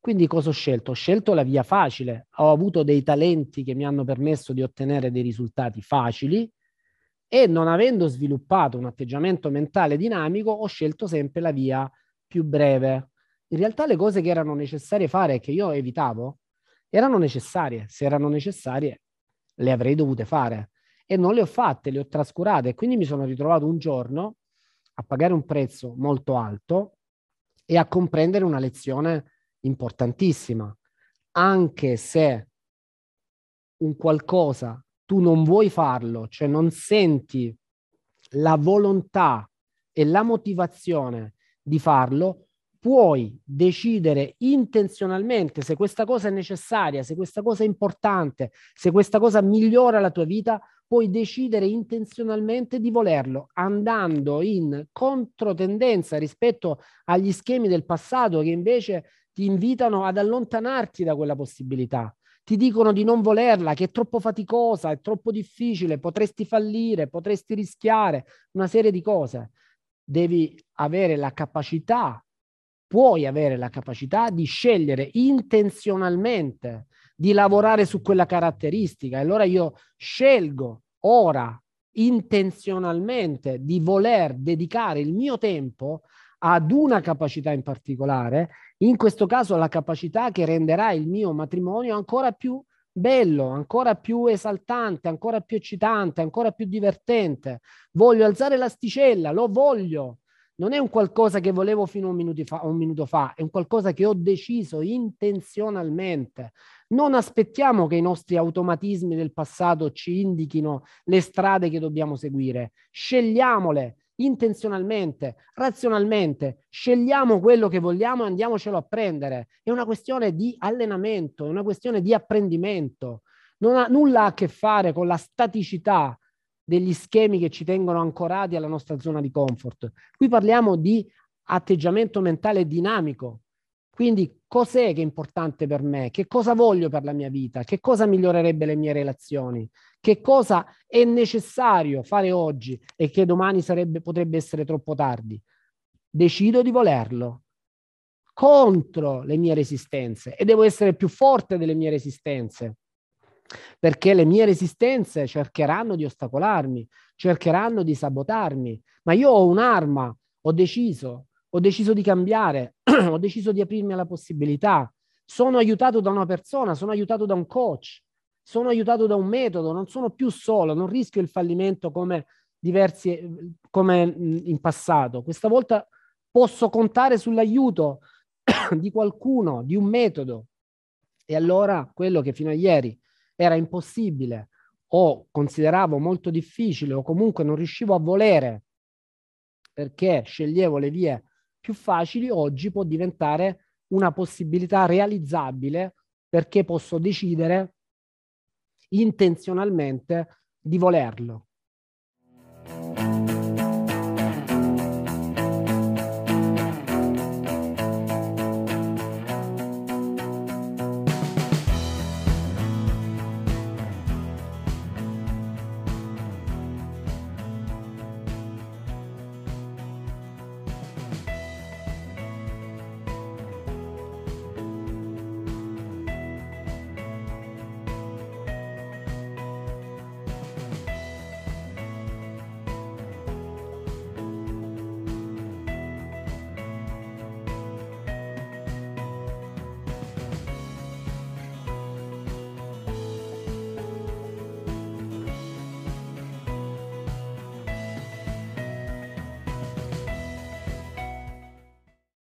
Quindi cosa ho scelto? Ho scelto la via facile, ho avuto dei talenti che mi hanno permesso di ottenere dei risultati facili e non avendo sviluppato un atteggiamento mentale dinamico, ho scelto sempre la via più breve. In realtà le cose che erano necessarie fare e che io evitavo erano necessarie, se erano necessarie le avrei dovute fare e non le ho fatte, le ho trascurate. Quindi mi sono ritrovato un giorno a pagare un prezzo molto alto e a comprendere una lezione importantissima. Anche se un qualcosa tu non vuoi farlo, cioè non senti la volontà e la motivazione di farlo, puoi decidere intenzionalmente se questa cosa è necessaria, se questa cosa è importante, se questa cosa migliora la tua vita puoi decidere intenzionalmente di volerlo, andando in controtendenza rispetto agli schemi del passato che invece ti invitano ad allontanarti da quella possibilità. Ti dicono di non volerla, che è troppo faticosa, è troppo difficile, potresti fallire, potresti rischiare, una serie di cose. Devi avere la capacità puoi avere la capacità di scegliere intenzionalmente di lavorare su quella caratteristica. E allora io scelgo ora intenzionalmente di voler dedicare il mio tempo ad una capacità in particolare, in questo caso la capacità che renderà il mio matrimonio ancora più bello, ancora più esaltante, ancora più eccitante, ancora più divertente. Voglio alzare l'asticella, lo voglio. Non è un qualcosa che volevo fino a un, fa, un minuto fa, è un qualcosa che ho deciso intenzionalmente. Non aspettiamo che i nostri automatismi del passato ci indichino le strade che dobbiamo seguire. Scegliamole intenzionalmente, razionalmente, scegliamo quello che vogliamo e andiamocelo a prendere. È una questione di allenamento, è una questione di apprendimento. Non ha nulla a che fare con la staticità degli schemi che ci tengono ancorati alla nostra zona di comfort. Qui parliamo di atteggiamento mentale dinamico. Quindi cos'è che è importante per me? Che cosa voglio per la mia vita? Che cosa migliorerebbe le mie relazioni? Che cosa è necessario fare oggi e che domani sarebbe, potrebbe essere troppo tardi? Decido di volerlo contro le mie resistenze e devo essere più forte delle mie resistenze perché le mie resistenze cercheranno di ostacolarmi, cercheranno di sabotarmi, ma io ho un'arma, ho deciso, ho deciso di cambiare, ho deciso di aprirmi alla possibilità, sono aiutato da una persona, sono aiutato da un coach, sono aiutato da un metodo, non sono più solo, non rischio il fallimento come diversi come in passato. Questa volta posso contare sull'aiuto di qualcuno, di un metodo. E allora quello che fino a ieri era impossibile o consideravo molto difficile o comunque non riuscivo a volere perché sceglievo le vie più facili, oggi può diventare una possibilità realizzabile perché posso decidere intenzionalmente di volerlo.